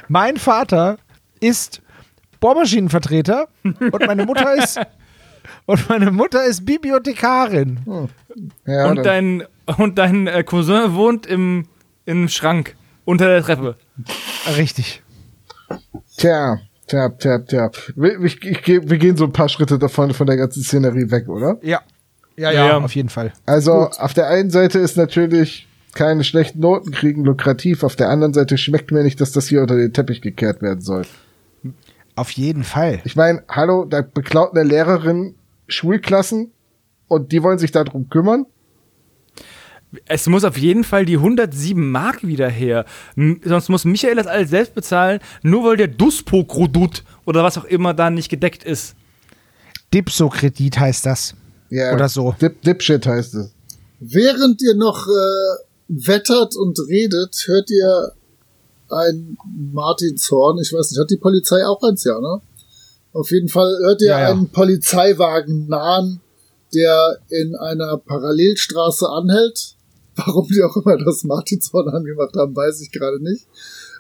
mein Vater ist Bohrmaschinenvertreter und meine Mutter ist und meine Mutter ist Bibliothekarin. Ja, und dein, und dein äh, Cousin wohnt im, im Schrank unter der Treppe. Richtig. Tja, tja, tja, tja. Wir, ich, ich, wir gehen so ein paar Schritte davon von der ganzen Szenerie weg, oder? Ja. Ja, ja, ja, auf jeden Fall. Also auf der einen Seite ist natürlich keine schlechten Noten kriegen lukrativ, auf der anderen Seite schmeckt mir nicht, dass das hier unter den Teppich gekehrt werden soll. Auf jeden Fall. Ich meine, hallo, da beklaut eine Lehrerin Schulklassen und die wollen sich darum kümmern. Es muss auf jeden Fall die 107 Mark wieder her. Sonst muss Michael das alles selbst bezahlen, nur weil der Duspo-Krodut oder was auch immer da nicht gedeckt ist. Dipso-Kredit heißt das. Ja, Oder so. Dip, Dipshit heißt es. Während ihr noch äh, wettert und redet, hört ihr ein Martinshorn. Ich weiß nicht, hat die Polizei auch eins, ja, ne? Auf jeden Fall hört ihr Ja, ja. einen Polizeiwagen nahen, der in einer Parallelstraße anhält. Warum die auch immer das Martinshorn angemacht haben, weiß ich gerade nicht.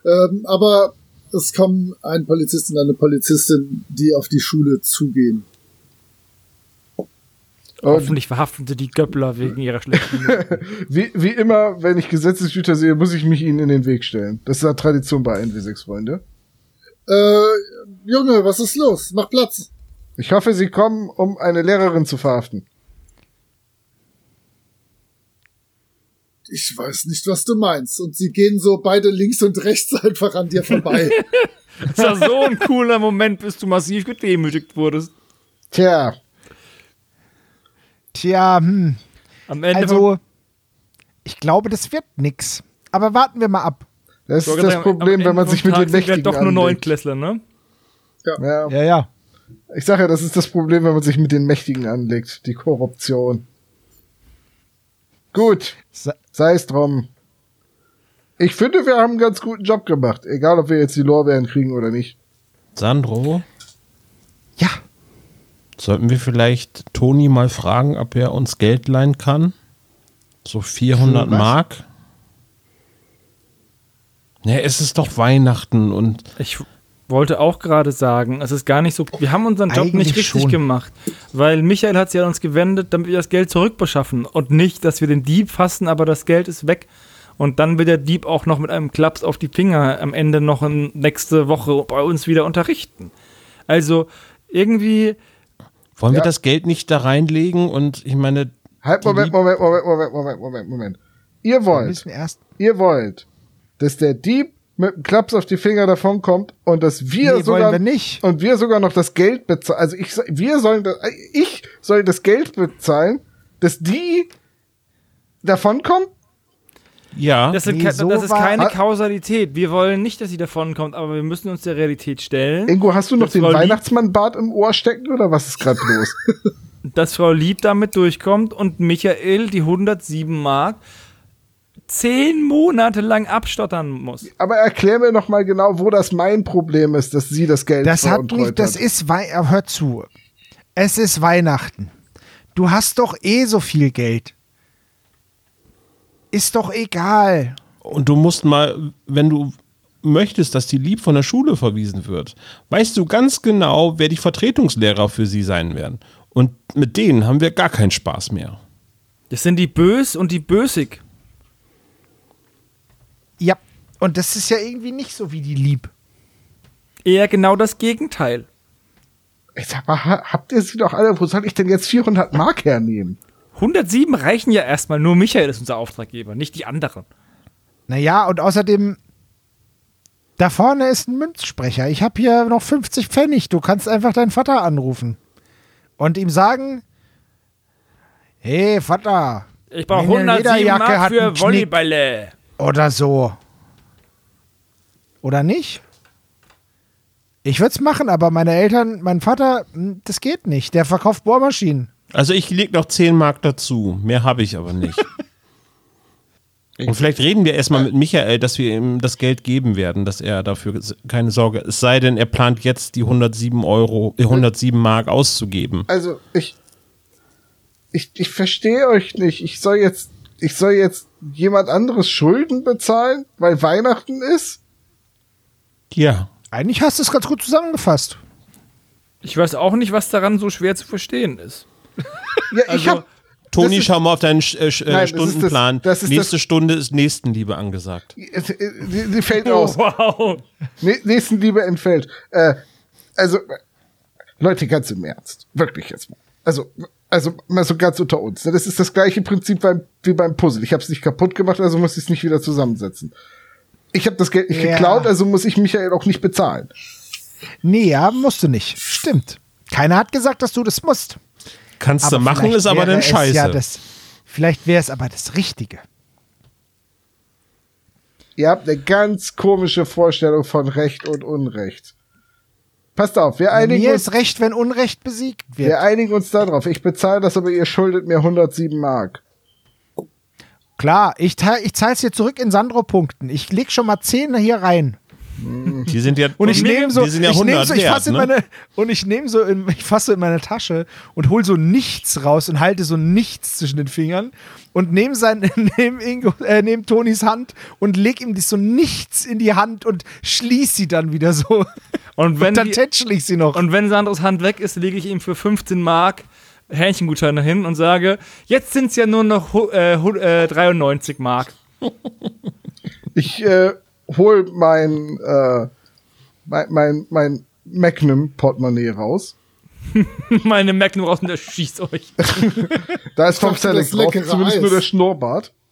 Ähm, aber es kommen ein Polizist und eine Polizistin, die auf die Schule zugehen. Und Hoffentlich verhaften sie die Göppler wegen ihrer schlechten wie, wie immer, wenn ich Gesetzeshüter sehe, muss ich mich ihnen in den Weg stellen. Das ist eine Tradition bei NW6, Freunde. Äh, Junge, was ist los? Mach Platz. Ich hoffe, sie kommen, um eine Lehrerin zu verhaften. Ich weiß nicht, was du meinst. Und sie gehen so beide links und rechts einfach an dir vorbei. Das war so ein cooler Moment, bis du massiv gedemütigt wurdest. Tja, Tja, hm. Am Ende Also, ich glaube, das wird nix. Aber warten wir mal ab. das ist das Problem, wenn man sich mit den Mächtigen doch nur anlegt. Neunklässler, ne? Ja, Ja, ja. ich sage ja, das ist das Problem, wenn man sich mit den Mächtigen anlegt. Die Korruption. Gut, sei es drum. Ich finde, wir haben einen ganz guten Job gemacht. Egal, ob wir jetzt die Lorbeeren kriegen oder nicht. Sandro, Ja. Sollten wir vielleicht Toni mal fragen, ob er uns Geld leihen kann? So 400 Für was? Mark. Ja, es ist doch Weihnachten und Ich wollte auch gerade sagen, es ist gar nicht so. Wir haben unseren Job Eigentlich nicht richtig schon. gemacht, weil Michael hat sich an uns gewendet, damit wir das Geld zurückbeschaffen und nicht, dass wir den Dieb fassen, aber das Geld ist weg. Und dann wird der Dieb auch noch mit einem Klaps auf die Finger am Ende noch in, nächste Woche bei uns wieder unterrichten. Also irgendwie, wollen wir Ja. das Geld nicht da reinlegen und ich meine, Halt, Moment, Moment, Moment, Moment, Moment, Moment, Moment. Ihr Wir wollt, ihr wollt, dass der Dieb mit einem Klaps auf die Finger davonkommt und dass wir Nee, sogar wir nicht. und wir sogar noch das Geld bezahlen. Also ich, wir sollen, das, ich soll das Geld bezahlen, dass die davonkommen. Ja, das, sind Nee, so das ist keine. Kausalität. Wir wollen nicht, dass sie davonkommt, aber wir müssen uns der Realität stellen. Ingo, hast du noch den. Weihnachtsmannbart im Ohr stecken oder was ist gerade los? dass Frau Lieb damit durchkommt und Michael die 107 Mark zehn Monate lang abstottern muss. Aber erklär mir noch mal genau, wo das mein Problem ist, dass sie das Geld Das hat nicht, das hat. ist Wei hör zu. Es ist Weihnachten. Du hast doch eh so viel Geld. Ist doch egal. und du musst mal, wenn du möchtest, dass die Lieb von der Schule verwiesen wird, weißt du ganz genau, wer die Vertretungslehrer für sie sein werden. Und mit denen haben wir gar keinen Spaß mehr. Das sind die Bös und die Bösig. Ja, und das ist ja irgendwie nicht so wie die Lieb. Eher genau das Gegenteil. Ich sag mal, ha- habt ihr sie doch alle? Wo soll ich denn jetzt 400 Mark hernehmen? 107 reichen ja erstmal. Nur Michael ist unser Auftraggeber, nicht die anderen. Naja, und außerdem, da vorne ist ein Münzsprecher. Ich habe hier noch 50 Pfennig. Du kannst einfach deinen Vater anrufen und ihm sagen: Hey, Vater. Ich brauche meine 107 Lederjacke Mark für. Volleyballe. Oder so. Oder nicht? Ich würde es machen, aber meine Eltern, mein Vater, hm, das geht nicht. Der verkauft Bohrmaschinen. Also ich leg noch 10 Mark dazu. Mehr habe ich aber nicht. Und vielleicht reden wir erstmal mit Michael, dass wir ihm das Geld geben werden, dass er dafür keine Sorge. Es sei denn, er plant jetzt die 107 Euro, äh, 107 Mark auszugeben. Also, ich. Ich, ich verstehe euch nicht. Ich soll jetzt. Ich soll jetzt jemand anderes Schulden bezahlen, weil Weihnachten ist? Ja. Eigentlich hast du es ganz gut zusammengefasst. Ich weiß auch nicht, was daran so schwer zu verstehen ist. Ja, ich Also, hab. Toni, ist- schau mal auf deinen Sch- äh, Sch- äh, Nein, das ist das- Stundenplan. das ist Nächste das- Stunde ist Nächstenliebe angesagt. Die, die, die fällt aus. Wow. Nächstenliebe entfällt. Äh, also, Leute, ganz im Ernst. Wirklich jetzt mal. Also, also mal so ganz unter uns. ne? Das ist das gleiche Prinzip beim, wie beim Puzzle. Ich habe es nicht kaputt gemacht, also muss ich es nicht wieder zusammensetzen. Ich habe das Geld nicht Ja. geklaut, also muss ich Michael auch nicht bezahlen. Nee, ja, musst du nicht. Stimmt. Keiner hat gesagt, dass du das musst. Kannst du machen, ist aber dann scheiße. Ja das, vielleicht wäre es aber das Richtige. Ihr habt eine ganz komische Vorstellung von Recht und Unrecht. Passt auf, wir einigen, Mir uns, ist recht, wenn Unrecht besiegt wird. wir einigen uns darauf. Ich bezahle das, aber ihr schuldet mir 107 Mark. Klar, ich, ich zahle es dir zurück in Sandro-Punkten. Ich leg schon mal 10 hier rein. Die sind ja, Und ich nehme so, ja ich nehm 100 so, ich fasse in ne? meine, und ich nehme so, in, ich fasse in meine Tasche und hol so nichts raus und halte so nichts zwischen den Fingern und nehme sein, nehme Ingo, äh, nehme Tonis Hand und leg ihm so nichts in die Hand und schließ sie dann wieder so. Und wenn, Und dann tätschel ich sie noch. und wenn Sandros Hand weg ist, lege ich ihm für 15 Mark Hähnchengutscheine hin und sage, jetzt sind es ja nur noch äh, hu- äh, 93 Mark. Ich äh, hol mein, äh, mein, mein, mein Magnum-Portemonnaie raus. Meine Magnum raus und der schießt euch. Da ist das Selleck drauf, zumindest Eis. nur der Schnurrbart.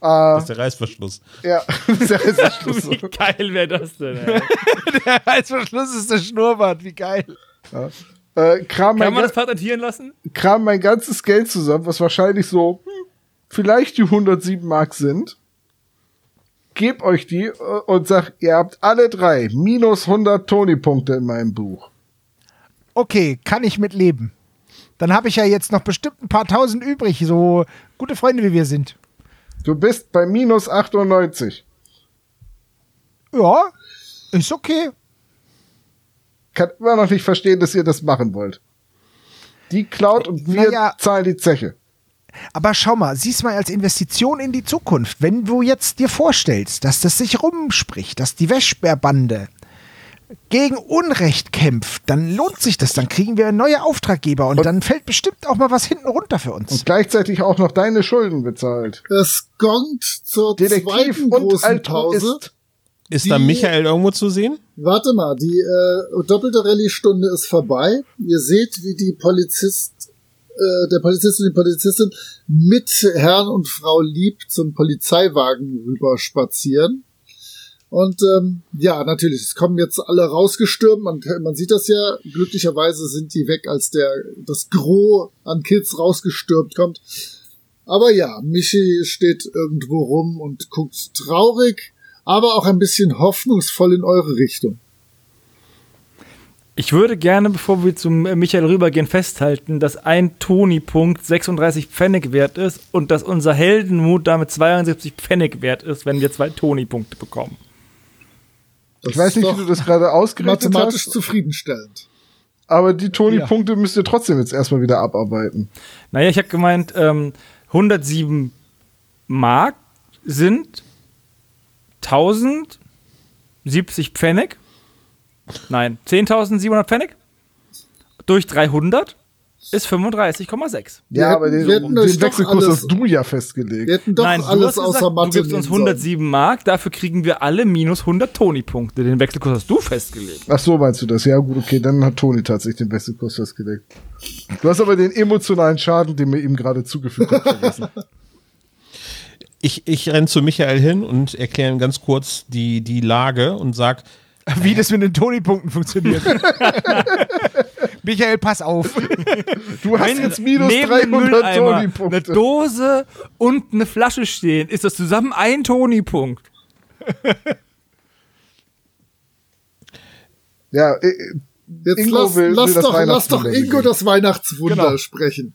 Das ist der Reißverschluss. Ja, der ist der Schluss. Wie geil wäre das denn? Der Reißverschluss ist der Schnurrbart, wie geil. Äh, kram, mein Kann man das patentieren lassen? kram mein ganzes Geld zusammen, was wahrscheinlich so hm, vielleicht die 107 Mark sind. Geb euch die äh, und sag, ihr habt alle drei minus 100 Tony-Punkte in meinem Buch. Okay, kann ich mit leben. Dann habe ich ja jetzt noch bestimmt ein paar tausend übrig, so gute Freunde wie wir sind. Du bist bei minus 98. Ja, ist okay. Kann immer noch nicht verstehen, dass ihr das machen wollt. Die klaut und wir Naja. zahlen die Zeche. Aber schau mal, sieh's mal als Investition in die Zukunft. Wenn du jetzt dir vorstellst, dass das sich rumspricht, dass die Wäschbärbande gegen Unrecht kämpft, dann lohnt sich das. Dann kriegen wir neue Auftraggeber und, dann fällt bestimmt auch mal was hinten runter für uns. Und gleichzeitig auch noch deine Schulden bezahlt. Es gongt zur Detektiv zweiten und großen Pause. Altruist. Ist da Die- Michael irgendwo zu sehen? Warte mal, die äh, doppelte Rallye-Stunde ist vorbei. Ihr seht, wie die Polizist, äh, der Polizist und die Polizistin mit Herrn und Frau Lieb zum Polizeiwagen rüber spazieren. Und ähm, ja, natürlich, es kommen jetzt alle rausgestürmt. Man, man sieht das ja. Glücklicherweise sind die weg, als der das Gros an Kids rausgestürmt kommt. Aber ja, Michi steht irgendwo rum und guckt traurig, aber auch ein bisschen hoffnungsvoll in eure Richtung. Ich würde gerne, bevor wir zum äh, Michael rübergehen, festhalten, dass ein Toni-Punkt 36 Pfennig wert ist und dass unser Heldenmut damit 72 Pfennig wert ist, wenn wir zwei Toni-Punkte bekommen. Das Ich weiß nicht, wie du das gerade ausgerechnet mathematisch hast, zufriedenstellend. aber die Toni-Punkte müsst ihr trotzdem jetzt erstmal wieder abarbeiten. Naja, ich habe gemeint, ähm, 107 Mark sind 1070 Pfennig. Nein, 10.700 Pfennig durch 300 ist 35,6. Wir ja, hätten- aber den, den Wechselkurs alles- hast du ja festgelegt. Wir hätten doch Nein, du alles hast außer gesagt, Mathe du gibst uns nehmen sollen. 107 Mark, dafür kriegen wir alle minus 100 Toni-Punkte. Den Wechselkurs hast du festgelegt. Ach so, meinst du das? Ja, gut, okay, dann hat Toni tatsächlich den Wechselkurs festgelegt. Du hast aber den emotionalen Schaden, den mir ihm gerade zugefügt hat, vergessen. Ich, ich renn zu Michael hin und erkläre ihm ganz kurz die, die Lage und sag, Wie das mit den Toni-Punkten funktioniert. Michael, pass auf. Du hast jetzt minus Neben dem 300 Mülleimer eine Toni-Punkte. Dose und eine Flasche stehen, ist das zusammen ein Toni-Punkt. Ja, äh, Jetzt Ingo lass, will- will lass, das doch, lass doch Ingo das Weihnachtswunder Genau. sprechen.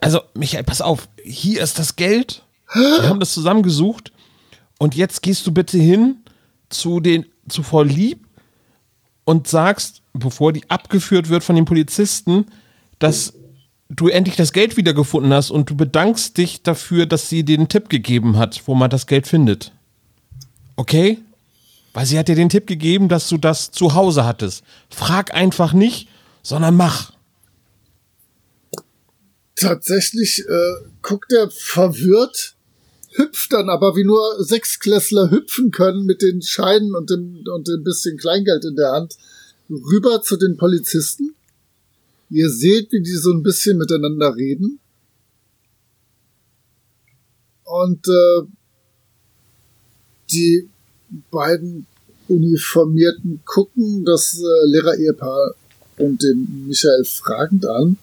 Also, Michael, pass auf, hier ist das Geld. Wir haben das zusammengesucht. Und jetzt gehst du bitte hin zu den, zu Frau Lieb und sagst, bevor die abgeführt wird von den Polizisten, dass du endlich das Geld wiedergefunden hast und du bedankst dich dafür, dass sie den Tipp gegeben hat, wo man das Geld findet. Okay? Weil sie hat dir den Tipp gegeben, dass du das zu Hause hattest. Frag einfach nicht, sondern mach. Tatsächlich äh, guckt er verwirrt, hüpft dann aber, wie nur Sechsklässler hüpfen können mit den Scheinen und dem, und dem bisschen Kleingeld in der Hand, rüber zu den Polizisten. Ihr seht, wie die so ein bisschen miteinander reden. Und äh, die beiden Uniformierten gucken das äh, Lehrer-Ehepaar und den Michael fragend an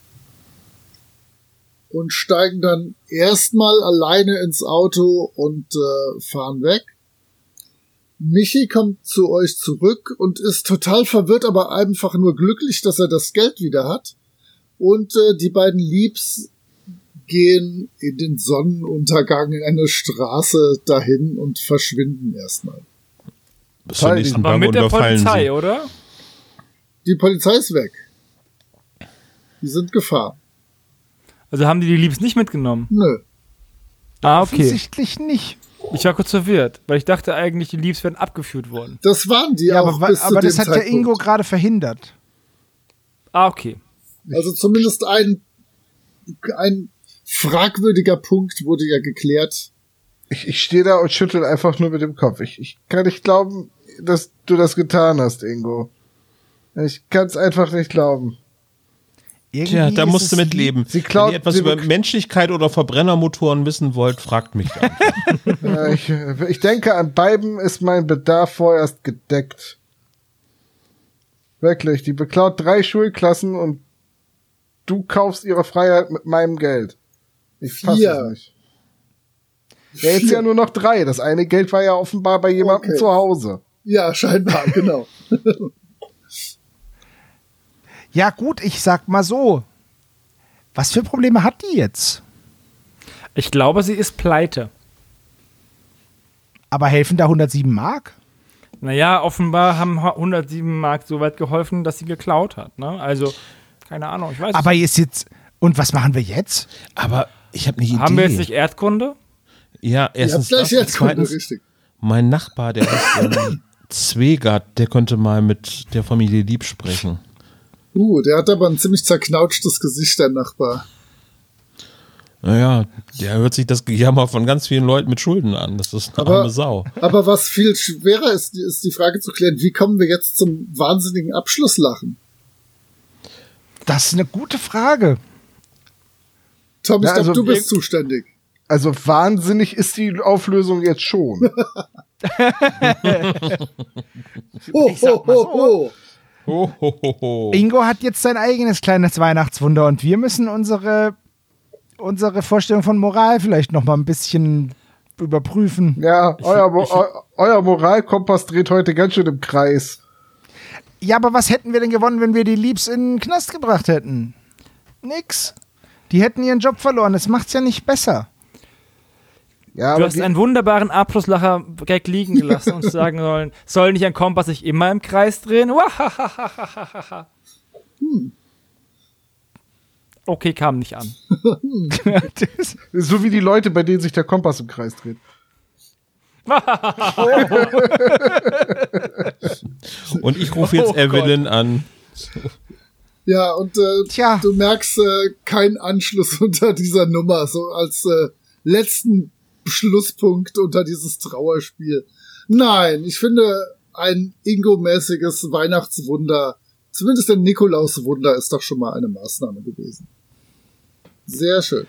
und steigen dann erstmal alleine ins Auto und äh, fahren weg. Michi kommt zu euch zurück und ist total verwirrt, aber einfach nur glücklich, dass er das Geld wieder hat. Und äh, die beiden Liebs gehen in den Sonnenuntergang in eine Straße dahin und verschwinden erstmal. Bis zur nächsten Aber Bank mit der Polizei, sie. oder? Die Polizei ist weg. Die sind gefahren. Also haben die die Liebs nicht mitgenommen? Nö. Ah, okay. Offensichtlich nicht. Ich war kurz verwirrt, weil ich dachte eigentlich, die Liebs wären abgeführt worden. Das waren die Ja, auch aber, bis zu aber dem das hat ja Zeitpunkt. Ingo gerade verhindert. Ah, okay. Also zumindest ein, ein fragwürdiger Punkt wurde ja geklärt. ich, ich stehe da und schüttel einfach nur mit dem Kopf. Ich, ich kann nicht glauben, dass du das getan hast, Ingo. Ich kann es einfach nicht glauben. Irgendwie Tja, da musst du mit leben. Sie klaut- Wenn ihr etwas sie über Menschlichkeit oder Verbrennermotoren wissen wollt, fragt mich dann. Ja, ich, ich denke, an beiden ist mein Bedarf vorerst gedeckt. Wirklich, die beklaut drei Schulklassen und du kaufst ihre Freiheit mit meinem Geld. Ich fasse nicht. Ja, jetzt ja nur noch drei. Das eine Geld war ja offenbar bei jemandem Okay. zu Hause. Ja, scheinbar, genau. Ja, gut, ich sag mal so. Was für Probleme hat die jetzt? Ich glaube, sie ist pleite. Aber helfen da 107 Mark? Naja, offenbar haben 107 Mark so weit geholfen, dass sie geklaut hat. Ne? Also, keine Ahnung, ich weiß Aber es ist jetzt. Und was machen wir jetzt? Aber Ich habe eine Idee. Haben wir jetzt nicht Erdkunde? Ja, erstens gleich das und jetzt Kunde, zweitens, richtig. mein Nachbar, der ist ähm, Zwegert, der könnte mal mit der Familie Lieb sprechen. Uh, der hat aber ein ziemlich zerknautschtes Gesicht, der Nachbar. Naja, der hört sich das Gejammer von ganz vielen Leuten mit Schulden an. Das ist eine Aber- arme Sau. Aber was viel schwerer ist, ist die Frage zu klären, wie kommen wir jetzt zum wahnsinnigen Abschlusslachen? Das ist eine gute Frage. Tom, ich Ja, glaube, also du bist zuständig. Also wahnsinnig ist die Auflösung jetzt schon. Sag ho, mal ho, so. ho. Ho, ho, ho, ho. Ingo hat jetzt sein eigenes kleines Weihnachtswunder und wir müssen unsere, unsere Vorstellung von Moral vielleicht noch mal ein bisschen überprüfen. Ja, euer, eu, euer Moralkompass dreht heute ganz schön im Kreis. Ja, aber was hätten wir denn gewonnen, wenn wir die Liebs in den Knast gebracht hätten? Nix. Die hätten ihren Job verloren. Das macht's ja nicht besser. Ja, Du hast einen wunderbaren A-Plus-Lacher-Gag liegen gelassen und sagen sollen, soll nicht ein Kompass sich immer im Kreis drehen? Wahahahaha. Okay, kam nicht an. Das- so wie die Leute, bei denen sich der Kompass im Kreis dreht. Und ich rufe jetzt Oh Evelyn an. Ja, und äh, Tja. du merkst äh, keinen Anschluss unter dieser Nummer, so als äh, letzten Schlusspunkt unter dieses Trauerspiel. Nein, ich finde ein Ingo-mäßiges Weihnachtswunder, zumindest ein Nikolauswunder ist doch schon mal eine Maßnahme gewesen. Sehr schön.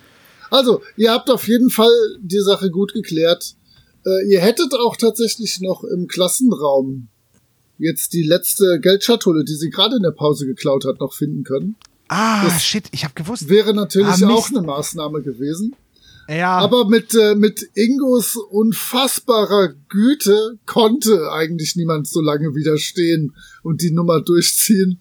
Also, ihr habt auf jeden Fall die Sache gut geklärt. Äh, ihr hättet auch tatsächlich noch im Klassenraum jetzt die letzte Geldschatulle, die sie gerade in der Pause geklaut hat, noch finden können. Ah, shit, ich hab gewusst. Wäre natürlich Ah, auch eine Maßnahme gewesen. Ja, Aber mit, äh, mit Ingos unfassbarer Güte konnte eigentlich niemand so lange widerstehen und die Nummer durchziehen.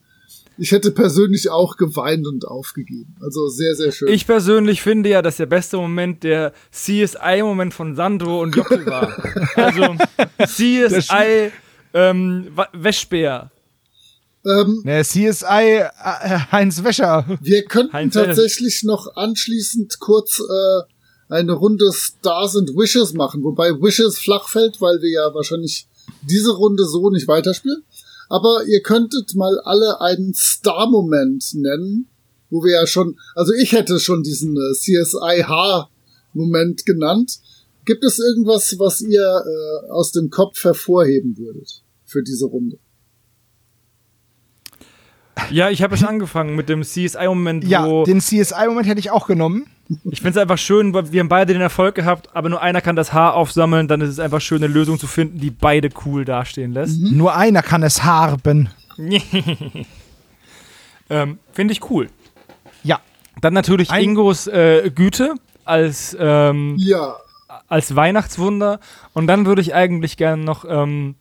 Ich hätte persönlich auch geweint und aufgegeben. Also sehr, sehr schön. Ich persönlich finde ja, dass der beste Moment der CSI-Moment von Sandro und Jockel war. Also CSI ähm, Wäschbär. ähm, ne, CSI äh, Heinz Wäscher. wir könnten Heinz tatsächlich noch anschließend kurz äh, eine Runde Stars and Wishes machen, wobei Wishes flach fällt, weil wir ja wahrscheinlich diese Runde so nicht weiterspielen. Aber ihr könntet mal alle einen Star-Moment nennen, wo wir ja schon, also ich hätte schon diesen äh, CSI-H-Moment genannt. Gibt es irgendwas, was ihr äh, aus dem Kopf hervorheben würdet für diese Runde? Ja, ich habe jetzt angefangen mit dem CSI-Moment, Ja, den CSI-Moment hätte ich auch genommen. Ich finde es einfach schön, wir haben beide den Erfolg gehabt, aber nur einer kann das Haar aufsammeln, dann ist es einfach schön, eine Lösung zu finden, die beide cool dastehen lässt. Nur einer kann es harben. Ähm, finde ich cool. Ja. Dann natürlich Ein- Ingos äh, Güte als ähm, Ja, als Weihnachtswunder. Und dann würde ich eigentlich gerne noch ähm,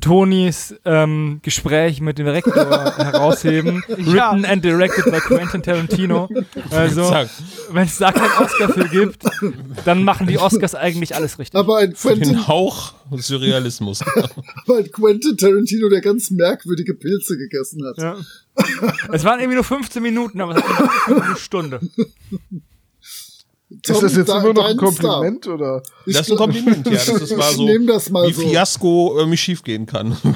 Tonys ähm, Gespräch mit dem Direktor herausheben. Ja. Written and directed by Quentin Tarantino. Also, wenn es da keinen Oscar für gibt, dann machen die Oscars eigentlich alles richtig. aber ein Quentin, Den Hauch Surrealismus. aber ein Quentin Tarantino, der ganz merkwürdige Pilze gegessen hat. Ja. Es waren irgendwie nur 15 Minuten, aber es hat eine Stunde. Tom, ist das jetzt de- immer noch ein Kompliment oder? Star. Ich Das ist ein Kompliment, ja. Das ist mal ich so, das mal wie so. Fiasko irgendwie schief gehen kann.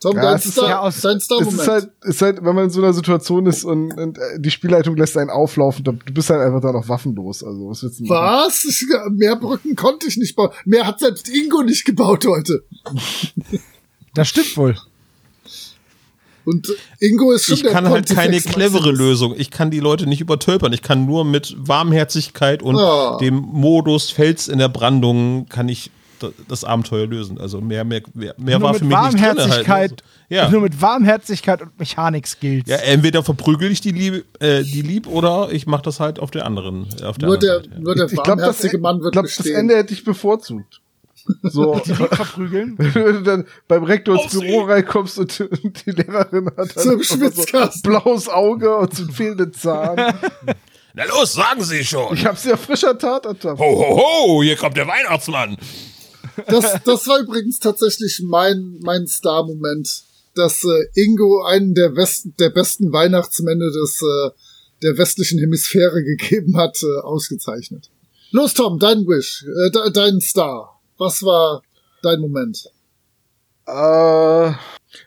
Tom, Ja, dein es ist Star, ja aus- dein Es Star-Moment. ist halt, ist halt, wenn man in so einer Situation ist und, und äh, die Spielleitung lässt einen auflaufen, dann, du bist halt einfach da noch waffenlos. Also was willst du machen? Was? Ich, mehr Brücken konnte ich nicht bauen. Mehr hat selbst Ingo nicht gebaut heute. Das stimmt wohl. Und Ingo ist schon Ich der kann halt keine clevere Maximus. Lösung. Ich kann die Leute nicht übertölpern. Ich kann nur mit Warmherzigkeit und Ah. dem Modus Fels in der Brandung kann ich das Abenteuer lösen. Also mehr, mehr, mehr, mehr Nur war mit für mich nicht drin. Halt. Warmherzigkeit. Ja. Nur mit Warmherzigkeit und Mechanik-Skills. ja, entweder verprügel ich die Lieb, äh, die Lieb oder ich mache das halt auf der anderen. Auf der Nur anderen der, Seite, ja. nur der Ich glaube, das, warmherzige Mann wird glaub, das bestehen. Ende hätte ich bevorzugt. So, verprügeln. wenn du dann beim Rektor ins Aufsehen. Büro reinkommst und, und die Lehrerin hat dann So blaues Auge und so einen fehlenden Zahn. Na los, sagen Sie schon. Ich hab's ja frischer Tat ertappt. Ho, ho, ho, hier kommt der Weihnachtsmann. Das, das war übrigens tatsächlich mein, mein Star-Moment, dass äh, Ingo einen der besten, der besten Weihnachtsmänner des, äh, der westlichen Hemisphäre gegeben hat, äh, ausgezeichnet. Los, Tom, dein Wish, äh, de dein Star. Was war dein Moment? Äh,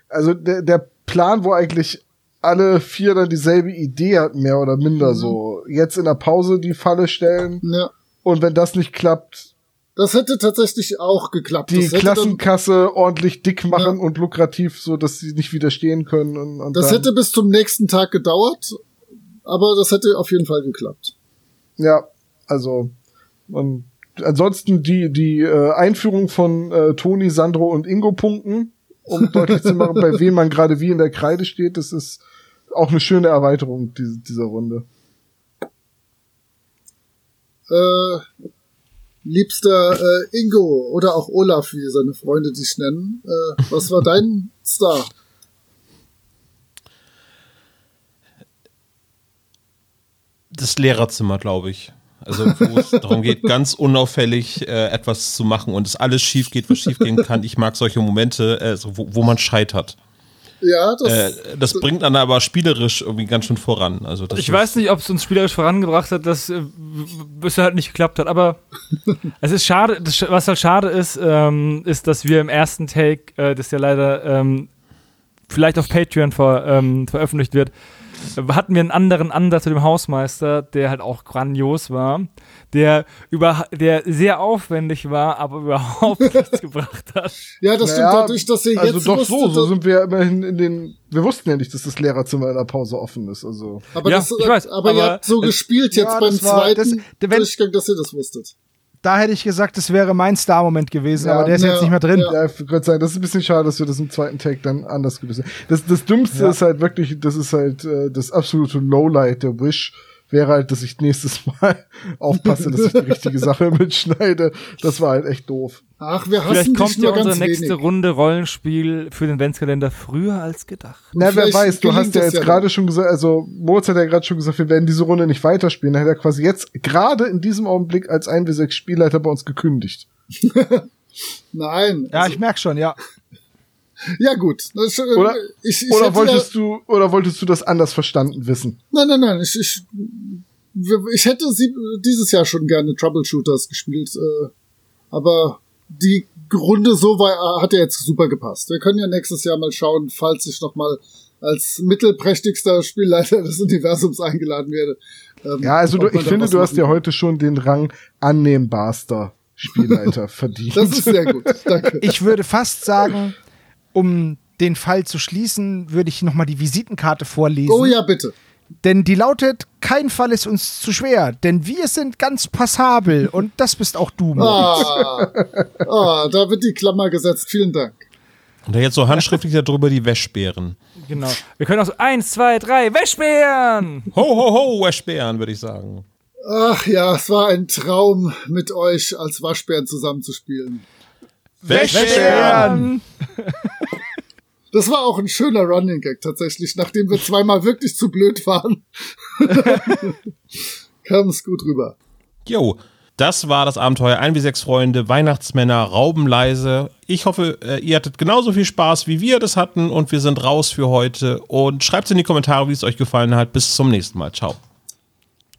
also der, der Plan, wo eigentlich alle vier dann dieselbe Idee hatten, mehr oder minder Mhm. so. Jetzt in der Pause die Falle stellen Ja, und wenn das nicht klappt, das hätte tatsächlich auch geklappt. die Klassenkasse ordentlich dick machen und lukrativ, so dass sie nicht widerstehen können. Und, und das hätte bis zum nächsten Tag gedauert, aber das hätte auf jeden Fall geklappt. Ja, also und ansonsten die die äh, Einführung von äh, Toni, Sandro und Ingo Punkten, um deutlich zu machen, bei wem man gerade wie in der Kreide steht, das ist auch eine schöne Erweiterung diese, dieser Runde. Äh, liebster äh, Ingo oder auch Olaf, wie seine Freunde dich nennen, äh, was war dein Star? Das Lehrerzimmer, glaube ich. Also wo es darum geht, ganz unauffällig äh, etwas zu machen und es alles schief geht, was schief gehen kann. Ich mag solche Momente, äh, so, wo, wo man scheitert. Ja, das, Äh, das bringt dann aber spielerisch irgendwie ganz schön voran. Also das Ich weiß nicht, ob es uns spielerisch vorangebracht hat, dass äh, bisher halt nicht geklappt hat, aber es ist schade, das, was halt schade ist, ähm, ist, dass wir im ersten Take, äh, das ja leider ähm, vielleicht auf Patreon ver, ähm, veröffentlicht wird, äh, hatten wir einen anderen Ansatz zu dem Hausmeister, der halt auch grandios war, der über, der sehr aufwendig war, aber überhaupt nichts gebracht hat. ja, das stimmt Naja, dadurch, dass ihr Also jetzt doch wusstet, so, so sind wir immerhin in den. Wir wussten ja nicht, dass das Lehrerzimmer in der Pause offen ist. Also aber, Ja, das, ich weiß, aber, ihr aber habt so es- gespielt jetzt Ja, beim das war- zweiten das- wenn- Durchgang, dass ihr das wusstet. Da hätte ich gesagt, das wäre mein Star-Moment gewesen, Ja, aber der ist ja, jetzt nicht mehr drin. ja. ja, ich würde sagen, das ist ein bisschen schade, dass wir das im zweiten Take dann anders gelöst haben. Das, das Dümmste Ja. ist halt wirklich, das ist halt äh, das absolute Lowlight der Wish. Wäre halt, dass ich nächstes Mal aufpasse, dass ich die richtige Sache mitschneide. Das war halt echt doof. Ach, wir hassen Vielleicht kommt ja unsere nächste wenig. Runde Rollenspiel für den Adventskalender früher als gedacht. Na, wer vielleicht weiß, du hast ja jetzt ja gerade schon gesagt, also Moritz hat ja gerade schon gesagt, wir werden diese Runde nicht weiterspielen. Dann hat er quasi jetzt gerade in diesem Augenblick als 1w6 Spielleiter bei uns gekündigt. Nein. Ja, also, ich merke schon, ja. Ja gut. Das, äh, Oder- ich, ich Oder wolltest du, oder wolltest du das anders verstanden wissen? Nein, nein, nein. Ich, ich, ich hätte sie dieses Jahr schon gerne Troubleshooters gespielt, äh, aber die Runde so war, hat ja jetzt super gepasst. Wir können ja nächstes Jahr mal schauen, falls ich noch mal als mittelprächtigster Spielleiter des Universums eingeladen werde. Ähm, Ja, also du, ich finde, du hast machen ja heute schon den Rang annehmbarster Spielleiter verdient. Das ist sehr gut. Danke. Ich würde fast sagen, um den Fall zu schließen, würde ich nochmal die Visitenkarte vorlesen. oh ja, bitte. Denn die lautet, kein Fall ist uns zu schwer, denn wir sind ganz passabel und das bist auch du, Moritz. Ah, ah, da wird die Klammer gesetzt. Vielen Dank. Und da jetzt so handschriftlich darüber die Wäschbären. Genau. Wir können auch so eins, zwei, drei, Wäschbären! Ho, ho, ho, Wäschbären, würde ich sagen. Ach ja, es war ein Traum, mit euch als Waschbären zusammenzuspielen. Wäschbären! Das war auch ein schöner Running Gag tatsächlich, nachdem wir zweimal wirklich zu blöd waren. Kam es gut rüber. Jo, das war das Abenteuer 1 wie 6 Freunde, Weihnachtsmänner, Raubenleise. Ich hoffe, äh, ihr hattet genauso viel Spaß, wie wir das hatten und wir sind raus für heute. Und schreibt in die Kommentare, wie es euch gefallen hat. Bis zum nächsten Mal. Ciao.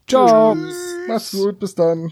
Ciao! Mach's gut, bis dann.